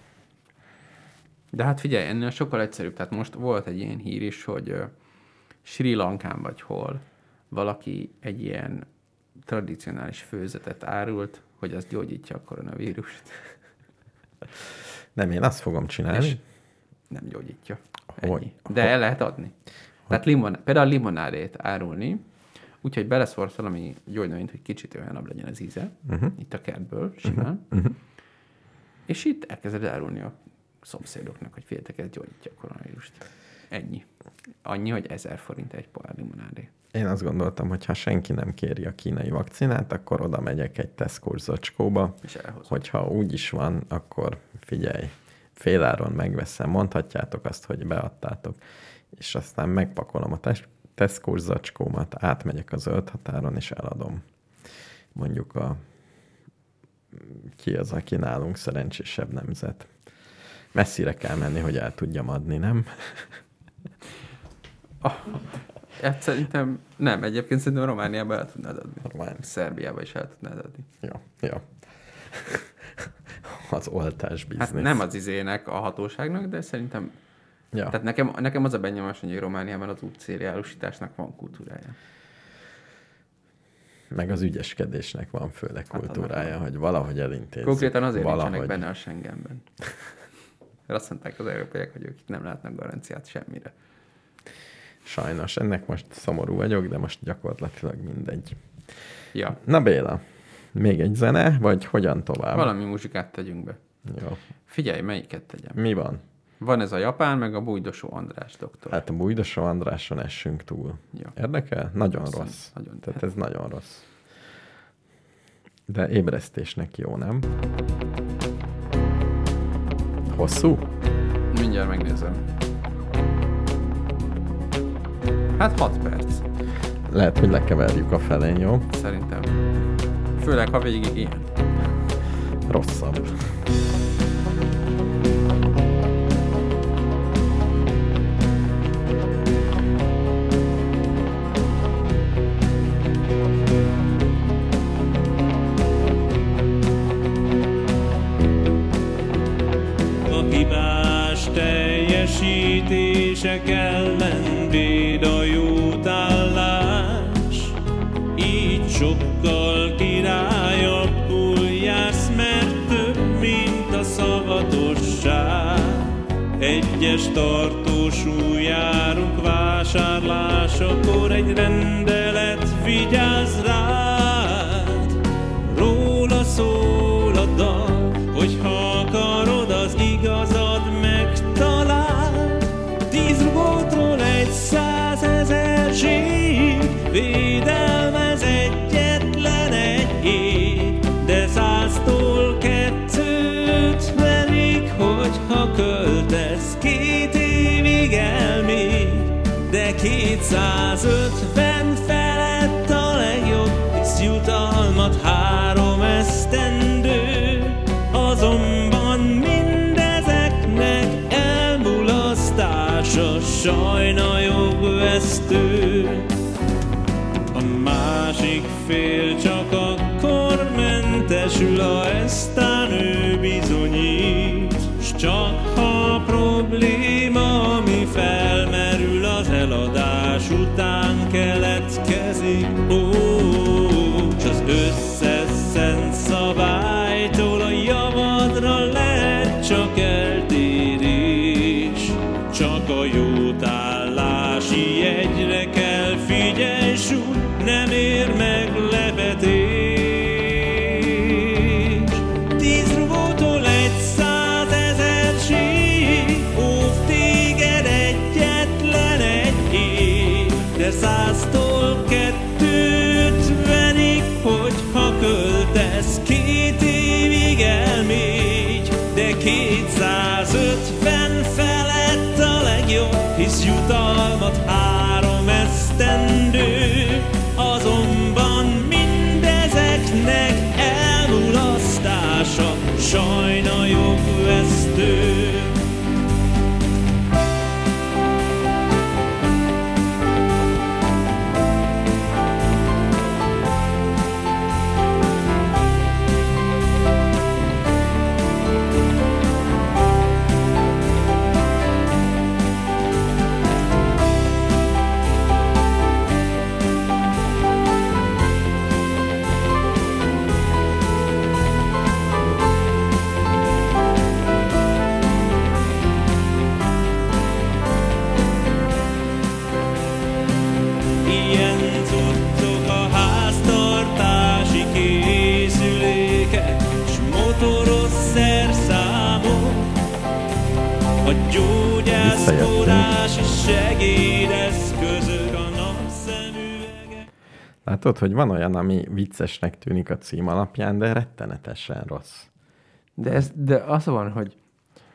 De hát figyelj, ennél sokkal egyszerűbb. Tehát most volt egy ilyen hír is, hogy Sri Lankán vagy hol valaki egy ilyen tradicionális főzetet árult, hogy az gyógyítja a koronavírust. Nem, én azt fogom csinálni. És nem gyógyítja. Hogy? Ennyi. De el lehet adni. Tehát limon, például limonádét árulni, úgyhogy beleszórsz valami gyógynövényt, hogy kicsit olyanabb legyen az íze, uh-huh. itt a kertből, simán. Uh-huh. És itt elkezded árulni a szomszédoknak, hogy féltek, ez gyógyítja a koronavírust. Ennyi. Annyi, hogy 1000 forint egy pohár limonádé. Én azt gondoltam, hogy ha senki nem kéri a kínai vakcinát, akkor oda megyek egy Tesco zacskóba, És elhozom. hogyha úgy is van, akkor figyelj, féláron megveszem, mondhatjátok azt, hogy beadtátok, és aztán megpakolom a tes- Tesco zacskómat, átmegyek a zöld határon, és eladom. Mondjuk a ki az, aki nálunk szerencsésebb nemzet. Messzire kell menni, hogy el tudjam adni, nem? Hát szerintem nem, egyébként szerintem Romániába el tudnád adni. Román. Szerbiába is el tudnád adni. Ja, ja. Az oltás biznisz. Hát nem az izének, a hatóságnak, de szerintem... Ja. Tehát nekem, nekem az a benyomás, hogy Romániában az útszériárusításnak van kultúrája. Meg az ügyeskedésnek van főleg Hát kultúrája, van. hogy valahogy elintézzük. Konkrétan azért valahogy. nincsenek benne a Schengenben. Mert azt mondták az európaiak, hogy ők itt nem látnak garanciát semmire. Sajnos, ennek most szomorú vagyok, de most gyakorlatilag mindegy. Ja, Na Béla, még egy zene, vagy hogyan tovább? valami muzsikát tegyünk be. Jó. Figyelj, melyiket tegyem. Mi van? Van ez a Japán, meg a Bújdosó András doktor. Hát a Bújdosó Andráson essünk túl. Ja. Érdekel? Nagyon Azt rossz. Nagyon. Tehát ez nagyon rossz. De ébresztésnek jó, nem? Hosszú? Mindjárt megnézem. Hát 6 perc, Lehet, hogy lekeverjük a felén, jó? szerintem. Főleg, ha végig ilyen. Rosszabb. A hibás Egyes tartósú járunk vásárlásakor, egy rendelet vigyáz rád. Róla szól a dal, 250 felett a legjobb, hisz jutalmat három esztendő. Azonban mindezeknek elmulasztása sajna jogvesztő. A másik fél csak akkor mentesül, ha eztán ő bizonyít. S csak peito hisz jutalmat három esztendő, azonban mindezeknek elmulasztása sajna jogvesztő. Látod, hogy van olyan, ami viccesnek tűnik a cím alapján, de rettenetesen rossz. De, ez, de az van, hogy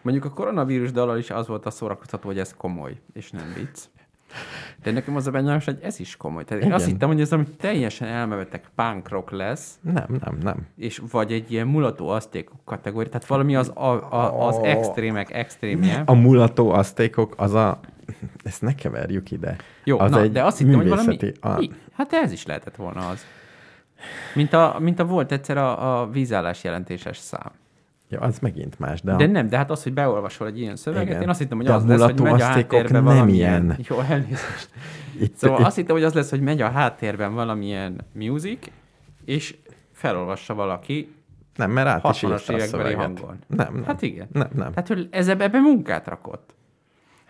mondjuk a koronavírus dalal is az volt a szórakoztató, hogy ez komoly, és nem vicc. De nekem az a benyomás, hogy ez is komoly. Tehát én Igen. azt hittem, hogy ez ami teljesen elmevetek punk rock lesz, Nem, nem, nem. és vagy egy ilyen mulató asztékok kategória, tehát valami az, a, a, az extrémek extrémje. A mulató asztékok, az a... Ezt ne keverjük ide. Jó, az na, egy de azt hittem, hogy valami... A... Mi? Hát ez is lehetett volna az. Mint a, mint a volt egyszer a, a vízállás jelentéses szám. Ja, az megint más, de, De nem, de hát az, hogy beolvasol egy ilyen szöveget, Igen. én azt hittem, hogy De az lesz, hogy megy a asztékok háttérbe nem valamilyen... ilyen. Jó, elnézést. itt, Szóval itt, azt hittem, hogy az lesz, hogy megy a háttérben valamilyen music, és felolvassa valaki. nem, mert át is 60-as írta a szöveget. hangon. Nem, nem. Hát igen. Nem, nem. Tehát, hogy ez ebbe, munkát rakott.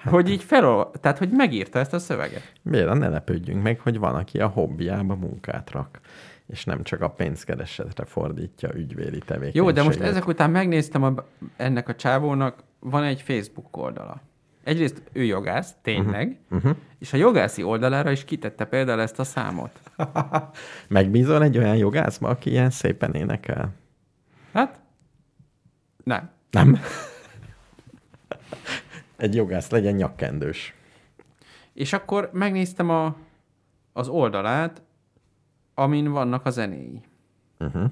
Hogy így felol... Tehát, hogy megírta ezt a szöveget. Miért ne lepődjünk meg, hogy van, aki a hobbiába munkát rak, és nem csak a pénzkeresetre fordítja ügyvédi tevékenységet. Jó, de most ezek után megnéztem a, ennek a csávónak, van egy Facebook oldala. Egyrészt ő jogász, tényleg, uh-huh. és a jogászi oldalára is kitette például ezt a számot. Megbízol egy olyan jogászba, aki ilyen szépen énekel? Hát, nem. Nem. egy jogász legyen nyakkendős. És akkor megnéztem a, az oldalát, amin vannak a zenéi. Uh-huh.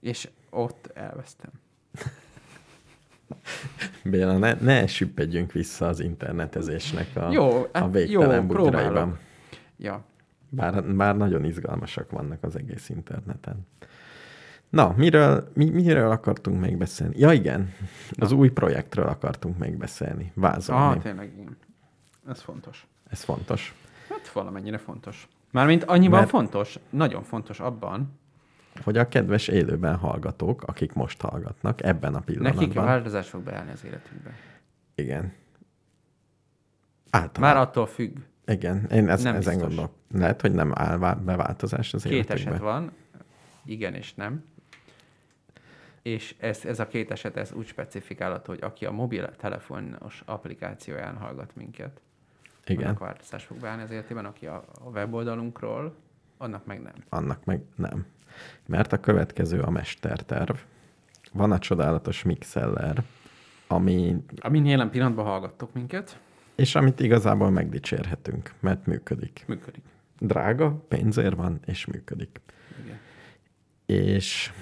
És ott elvesztem. Béla, ne, ne süppedjünk vissza az internetezésnek a, Jó, a hát végtelen jó, bugyraiban. Ja. Bár, bár nagyon izgalmasak vannak az egész interneten. Na, miről, mi, miről akartunk megbeszélni? Ja, igen, az új projektről akartunk megbeszélni, vázolni. Ah, tényleg, igen. Ez fontos. Ez fontos. Hát valamennyire fontos. Mármint annyiban Mert- fontos, nagyon fontos abban, Hogy a kedves élőben hallgatók, akik most hallgatnak, ebben a pillanatban. nekik a változás fog beállni az életükbe. Igen. Általában. Már attól függ. Igen, én ez, Nem ezen biztos. gondolok. Lehet, hogy nem áll vá- beváltozás az Két életükbe. eset van, igen és nem. És ez, ez a két eset ez úgy specifikálható, hogy aki a mobiltelefonos applikációján hallgat minket, Igen, annak változás fog beállni az életében, aki a, a weboldalunkról, annak meg nem. annak meg nem. Mert a következő a mesterterv. Van a csodálatos mixeller, ami, Amin jelen pillanatban hallgattok minket, és amit igazából megdicsérhetünk, mert működik. működik. Drága, pénzért van, és működik. Igen. És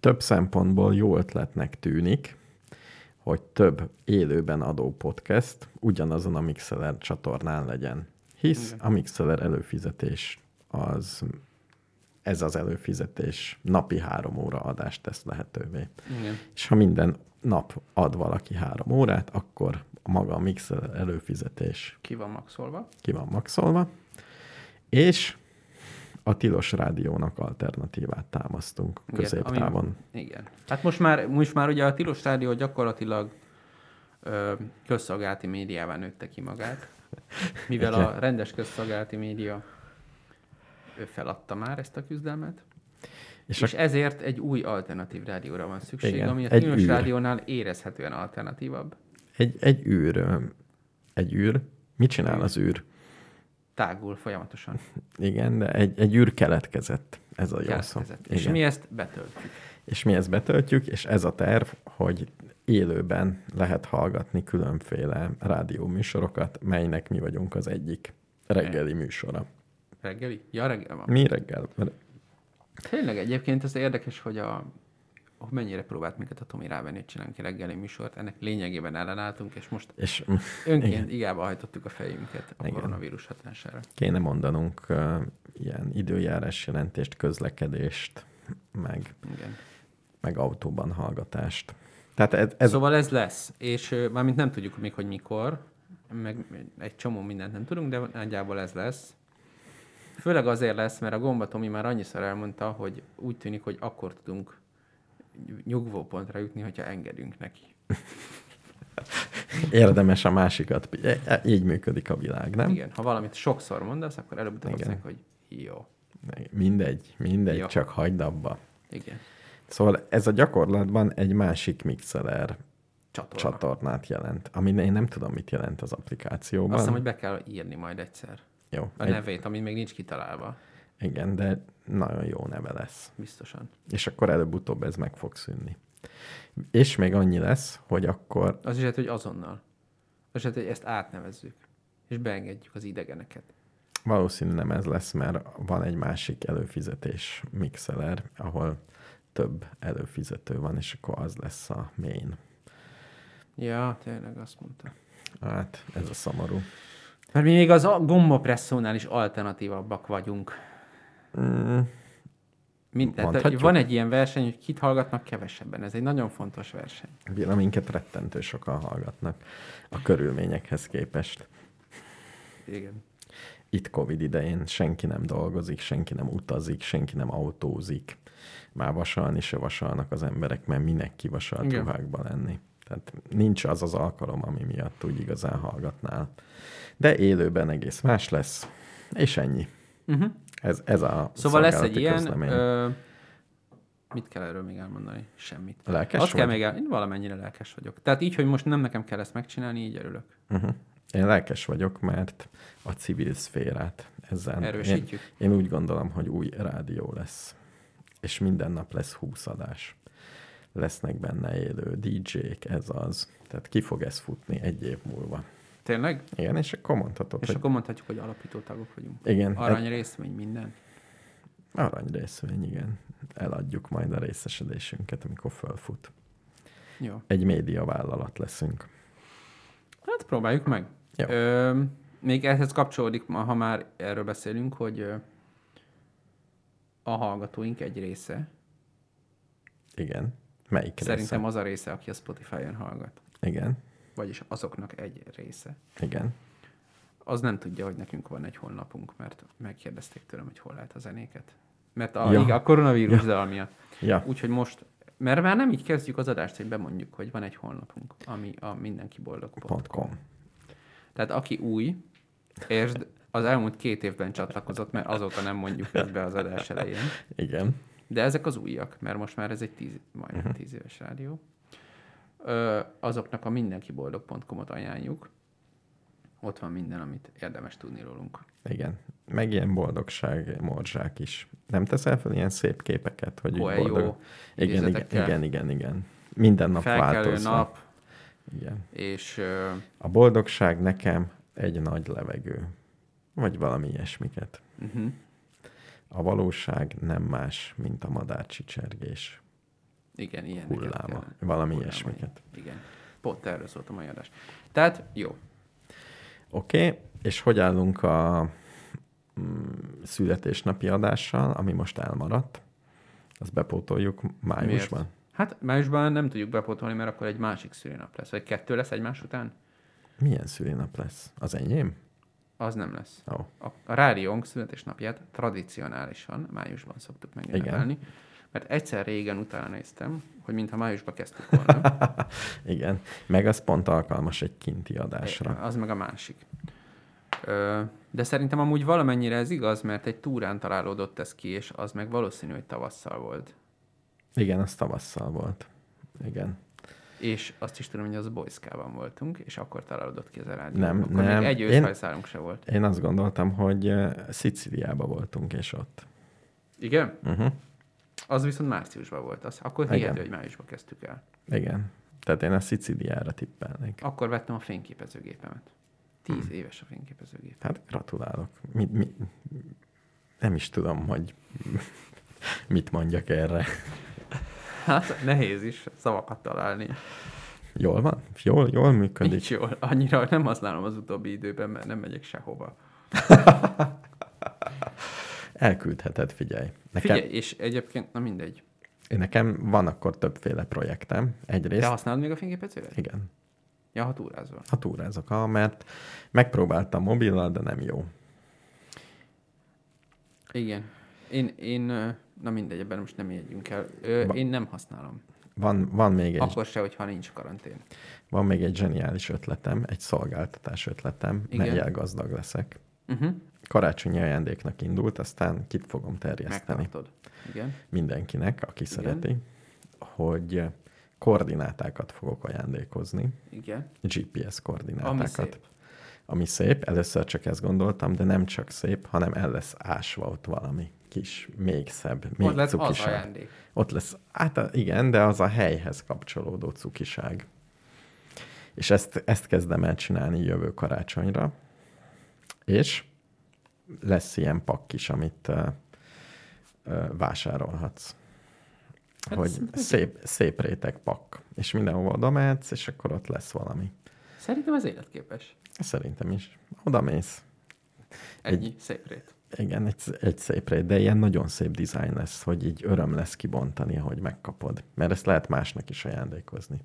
több szempontból jó ötletnek tűnik, hogy több élőben adó podcast ugyanazon a Mixeler csatornán legyen. Hisz Igen. a Mixeler előfizetés az ez az előfizetés napi három óra adást tesz lehetővé. Igen. És ha minden nap ad valaki három órát, akkor maga a Mixeler előfizetés Ki van maxolva? ki van maxolva, és a Tilos Rádiónak alternatívát támasztunk Igen, középtávon. Ami, igen. Hát most már, most már ugye a Tilos Rádió gyakorlatilag ö, közszolgálati médiává nőtte ki magát, mivel Igen. a rendes közszolgálati média ő feladta már ezt a küzdelmet, És, és, a, ezért egy új alternatív rádióra van szükség, Igen, ami a Tilos. Rádiónál érezhetően alternatívabb. egy, egy űr, egy űr, mit csinál Űr. az űr? Tágul folyamatosan. Igen, de egy, egy űr keletkezett, ez a jó szó. És mi ezt betöltjük. és mi ezt betöltjük, és ez a terv, hogy élőben lehet hallgatni különféle rádióműsorokat, melynek mi vagyunk az egyik reggeli műsora. Reggeli? Ja, reggel van. Mi reggel? Tényleg egyébként ez érdekes, hogy a hogy mennyire próbált minket a Tomi rávenni, hogy csinálunk egy reggeli műsort. Ennek lényegében ellenálltunk, és most És önként Igen. igába hajtottuk a fejünket a Igen. koronavírus hatására. kéne mondanunk uh, ilyen időjárás jelentést, közlekedést, meg, Igen. meg autóban hallgatást. Tehát ez, ez Szóval ez lesz, és ö, mármint nem tudjuk még, hogy mikor, meg egy csomó mindent nem tudunk, de nagyjából ez lesz. Főleg azért lesz, mert a Gomba Tomi már annyiszor elmondta, hogy úgy tűnik, hogy akkor tudunk nyugvópontra jutni, hogyha engedünk neki. érdemes a másikat. Így működik a világ, nem? Igen, ha valamit sokszor mondasz, akkor előbb-utóbb azt hogy jó. Mindegy, mindegy, Jó. csak hagyd abba. Igen. Szóval ez a gyakorlatban egy másik mixeler Csatorna. csatornát jelent. Ami én nem tudom, mit jelent az applikációban. Azt hiszem, hogy be kell írni majd egyszer. Jó, A egy, nevét, ami még nincs kitalálva. igen, de nagyon jó neve lesz. Biztosan. És akkor előbb-utóbb ez meg fog szűnni. És még annyi lesz, hogy akkor Az is lehet, hogy azonnal. Az is lehet, hogy ezt átnevezzük. És beengedjük az idegeneket. valószínű nem ez lesz, mert van egy másik előfizetés Mixeler, ahol több előfizető van, és akkor az lesz a main. Ja, tényleg azt mondta. Hát, ez a szomorú. Mert mi még az gombapresszónál is alternatívabbak vagyunk. Mm, Mint, tehát, Mondhatjuk. van egy ilyen verseny, hogy kit hallgatnak kevesebben. Ez egy nagyon fontos verseny. véleményeket rettentő sokan hallgatnak a körülményekhez képest. Igen. Itt Covid idején senki nem dolgozik, senki nem utazik, senki nem autózik. Már vasalni se vasalnak az emberek, mert minek kivasalt ruhákba lenni. Tehát nincs az az alkalom, ami miatt úgy igazán hallgatnál. De élőben egész más lesz, és ennyi. Uh-huh. Ez, ez a Szóval lesz egy ilyen... közlemény. Ö, mit kell erről még elmondani? Semmit. Lelkes Azt kell vagy? még el... Én valamennyire lelkes vagyok. Tehát így, hogy most nem nekem kell ezt megcsinálni, így örülök. Uh-huh. Én lelkes vagyok, mert a civil szférát ezzel... Erősítjük. Én, én úgy gondolom, hogy új rádió lesz. És minden nap lesz 20 adás. Lesznek benne élő DJ-k, ez az. Tehát ki fog ez futni egy év múlva. Tényleg? Igen, és akkor mondhatod, És hogy akkor mondhatjuk, hogy alapító tagok vagyunk. igen, Arany részvény, minden. arany részvény, igen. Eladjuk majd a részesedésünket, amikor fölfut. Jó. Egy média vállalat leszünk. Hát próbáljuk meg. Jó. Ö, még ehhez kapcsolódik, ha már erről beszélünk, hogy a hallgatóink egy része, Igen. Melyik szerintem része? az a része, aki a Spotify-on hallgat, Igen, vagyis azoknak egy része, igen. az nem tudja, hogy nekünk van egy honlapunk, mert megkérdezték tőlem, hogy hol lehet a zenéket. Mert a, Ja. a koronavírus Ja. miatt. Ja, Úgyhogy most, mert már nem így kezdjük az adást, hogy bemondjuk, hogy van egy honlapunk, ami a mindenkiboldog.com. .com. Tehát aki új, és az elmúlt két évben csatlakozott, mert azóta nem mondjuk ezt be az adás elején. Igen. De ezek az újak, mert most már ez egy tíz, majdnem Mhm. tíz éves rádió. Azoknak a mindenkiboldog.com-ot ajánljuk. Ott van minden, amit érdemes tudni rólunk. Igen. Meg ilyen boldogság morzsák is. Nem teszel fel ilyen szép képeket, hogy Coelho boldog? Igen, igen, igen, igen, igen. Minden nap Felkelő változva. nap, Igen. és ö, A boldogság nekem egy nagy levegő. Vagy valami ilyesmiket. uh-huh. A valóság nem más, mint a madárcsicsergés igen, ilyeneket hulláma. Valami Hullámai. ilyesmiket. Igen. Pont erről szólt a mai adás. Tehát jó. Oké, okay. és hogy állunk a mm, születésnapi adással, ami most elmaradt? Azt bepótoljuk májusban? Hát májusban nem tudjuk bepótolni, mert akkor egy másik szülinap lesz. Vagy kettő lesz egymás után? Milyen szülinap lesz? Az enyém? Az nem lesz. Oh. A, a rádiónk születésnapját tradicionálisan májusban szoktuk megünnepelni. Mert egyszer régen utána néztem, hogy mintha májusban kezdtük volna. igen. Meg az pont alkalmas egy kinti adásra. az meg a másik. Ö, de szerintem amúgy valamennyire ez igaz, mert egy túrán találódott ez ki, és az meg valószínű, hogy tavasszal volt. Igen, az tavasszal volt. Igen. És azt is tudom, hogy az Boyskában voltunk, és akkor találódott ki ez a rádió. Nem, akkor nem. még egy őszhajszálunk se volt. Én azt gondoltam, hogy Szicíliába voltunk, és ott. Igen? Uh-huh. Az viszont márciusban volt. Az, akkor hihető, hogy májusban kezdtük el. Igen. Tehát én a Szicíliára tippelnék. Akkor vettem a fényképezőgépemet. Tíz éves a fényképezőgép. Hát gratulálok. Mi, mi, nem is tudom, hogy mit mondjak erre. Hát nehéz is szavakat találni. Jól van? Jól, jól működik? Nincs jól. Annyira nem használom az utóbbi időben, mert nem megyek sehova. Elküldheted, figyelj. Nekem, Figyelj, és egyébként, na mindegy. nekem van akkor többféle projektem. Egyrészt, Te használod még a fényképeződet? igen, Ja, ha túrázol. ha túrázok, ha, mert megpróbáltam mobillal, de nem jó. Igen. Én, én, na mindegy, ebben most nem jegyünk el. Ö, Va- Én nem használom. Van, van, még egy, Akkor se, hogyha nincs karantén. van még egy zseniális ötletem, egy szolgáltatás ötletem, Igen. melyel gazdag leszek. Uh-huh. Karácsonyi ajándéknak indult, aztán kit fogom terjeszteni Megtartod. Igen. mindenkinek, aki Igen. szereti, hogy koordinátákat fogok ajándékozni, Igen. GPS koordinátákat. Ami szép. Ami szép, először csak ezt gondoltam, de nem csak szép, hanem el lesz ásva ott valami kis, még szebb, még Ott lesz az cukiság. ajándék. Ott lesz, hát igen, de az a helyhez kapcsolódó cukiság. És ezt, ezt kezdem el csinálni jövő karácsonyra. És lesz ilyen pakk is, amit uh, uh, vásárolhatsz. Hát hogy ez- szép, szép réteg pakk. És mindenhova oda mehetsz, és akkor ott lesz valami. Szerintem ez életképes. Szerintem is. Oda mész. Ennyi, szép rét. Igen, egy, egy szép rét, de ilyen nagyon szép dizájn lesz, hogy így öröm lesz kibontani, ahogy megkapod. Mert ezt lehet másnak is ajándékozni.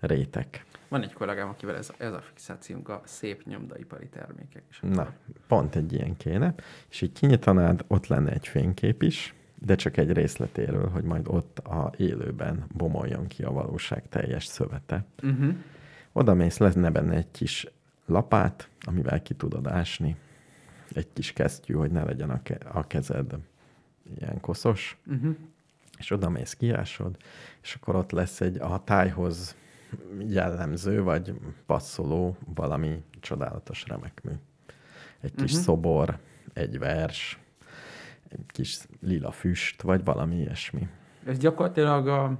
Rétek. Van egy kollégám, akivel ez, ez a fixációnk a szép nyomdaipari termékek. És Na, pont egy ilyen kéne. És így kinyitanád, ott lenne egy fénykép is, de csak egy részletéről, hogy majd ott a élőben bomoljon ki a valóság teljes szövete. Uh-huh. Oda mész, lenne benne egy kis lapát, amivel ki tudod ásni. Egy kis kesztyű, hogy ne legyen a, ke- a kezed ilyen koszos. Uh-huh. és oda mész, kiásod, és akkor ott lesz egy a tájhoz jellemző, vagy passzoló valami csodálatos remekmű. Egy kis uh-huh. szobor, egy vers, egy kis lila füst, vagy valami ilyesmi. Ez gyakorlatilag a,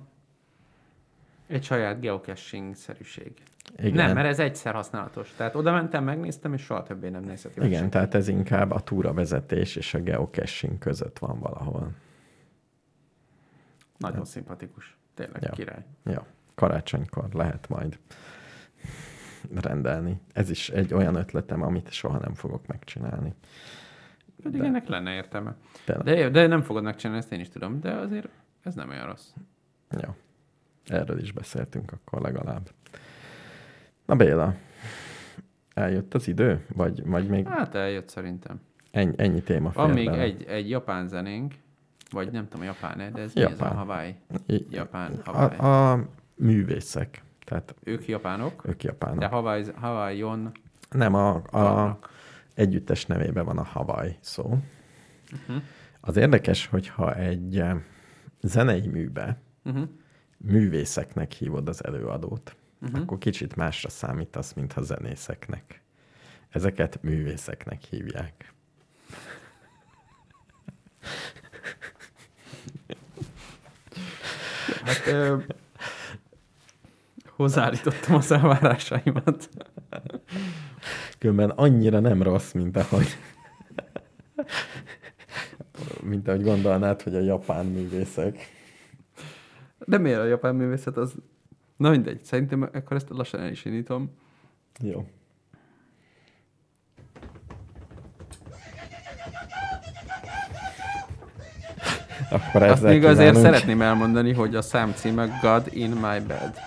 egy saját geocaching-szerűség. Igen, Nem, mert ez egyszer használatos. Tehát oda mentem, megnéztem, és soha többé nem nézheti meg Igen, senki. tehát ez inkább a túravezetés és a geocaching között van valahol. Nagyon szimpatikus. Tényleg Ja. király. Ja, karácsonykor lehet majd rendelni. Ez is egy olyan ötletem, amit soha nem fogok megcsinálni. Pedig De- ennek lenne értelme. Tényleg. De, de nem fogod megcsinálni, ezt én is tudom, de azért ez nem olyan rossz. Ja. Erről is beszéltünk akkor legalább. Na Béla, eljött az idő? Vagy, vagy még Hát eljött szerintem. ennyi, ennyi téma Van még bele? egy, egy japán zenénk, vagy nem tudom, japán de ez mi ez a Japán. Hawaii? Japán, Hawaii. A, a művészek, tehát Ők japánok, ők japánok. de Hawaii, Hawaii-on Nem, a, a vannak. együttes nevében van a Hawaii szó. Uh-huh. Az érdekes, hogyha egy eh, zenei műbe Uh-huh. művészeknek hívod az előadót, Uh-huh. akkor kicsit másra számítasz, mint a zenészeknek. Ezeket művészeknek hívják. Hát ö, hozzáállítottam az elvárásaimat. Különben annyira nem rossz, mint ahogy mint ahogy gondolnád, hogy a japán művészek. De miért a japán művészet az... Na mindegy, szerintem akkor ezt lassan el is indítom. Jó. Akkor Azt még azért szeretném elmondani, hogy a szám címe God in my bed.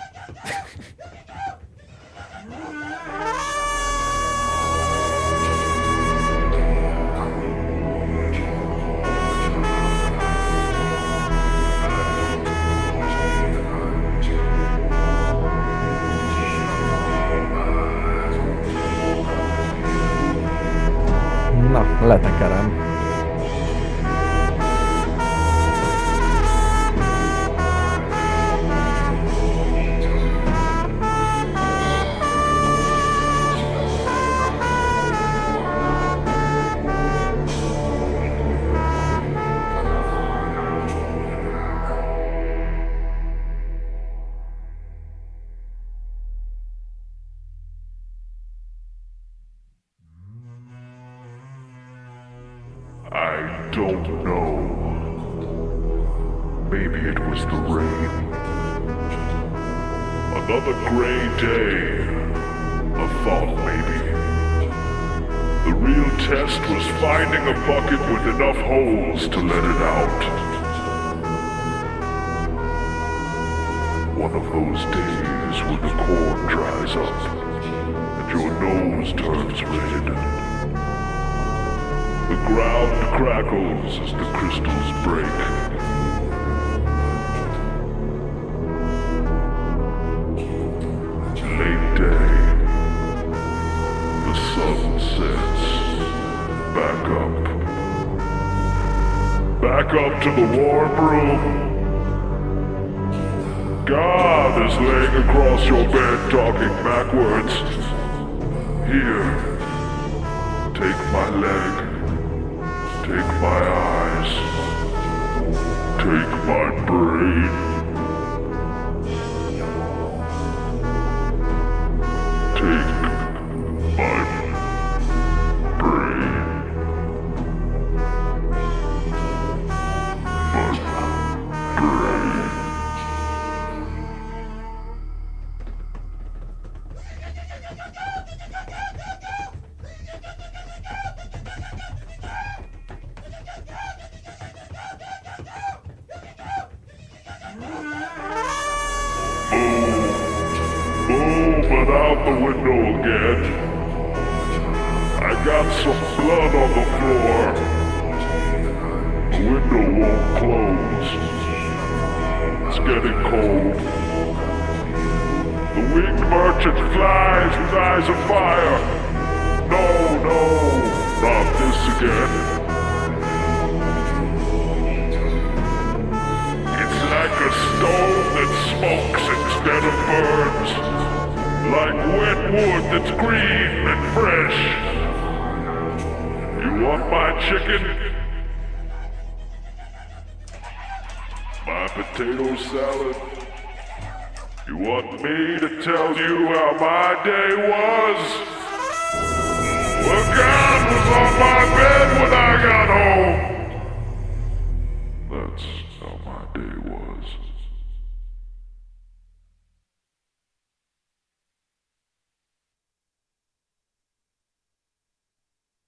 Na, letekerem. Out. One of those days when the corn dries up and your nose turns red. The ground crackles as the crystals break. to the warm room. God is laying across your bed talking backwards. Here, take my leg, take my arm.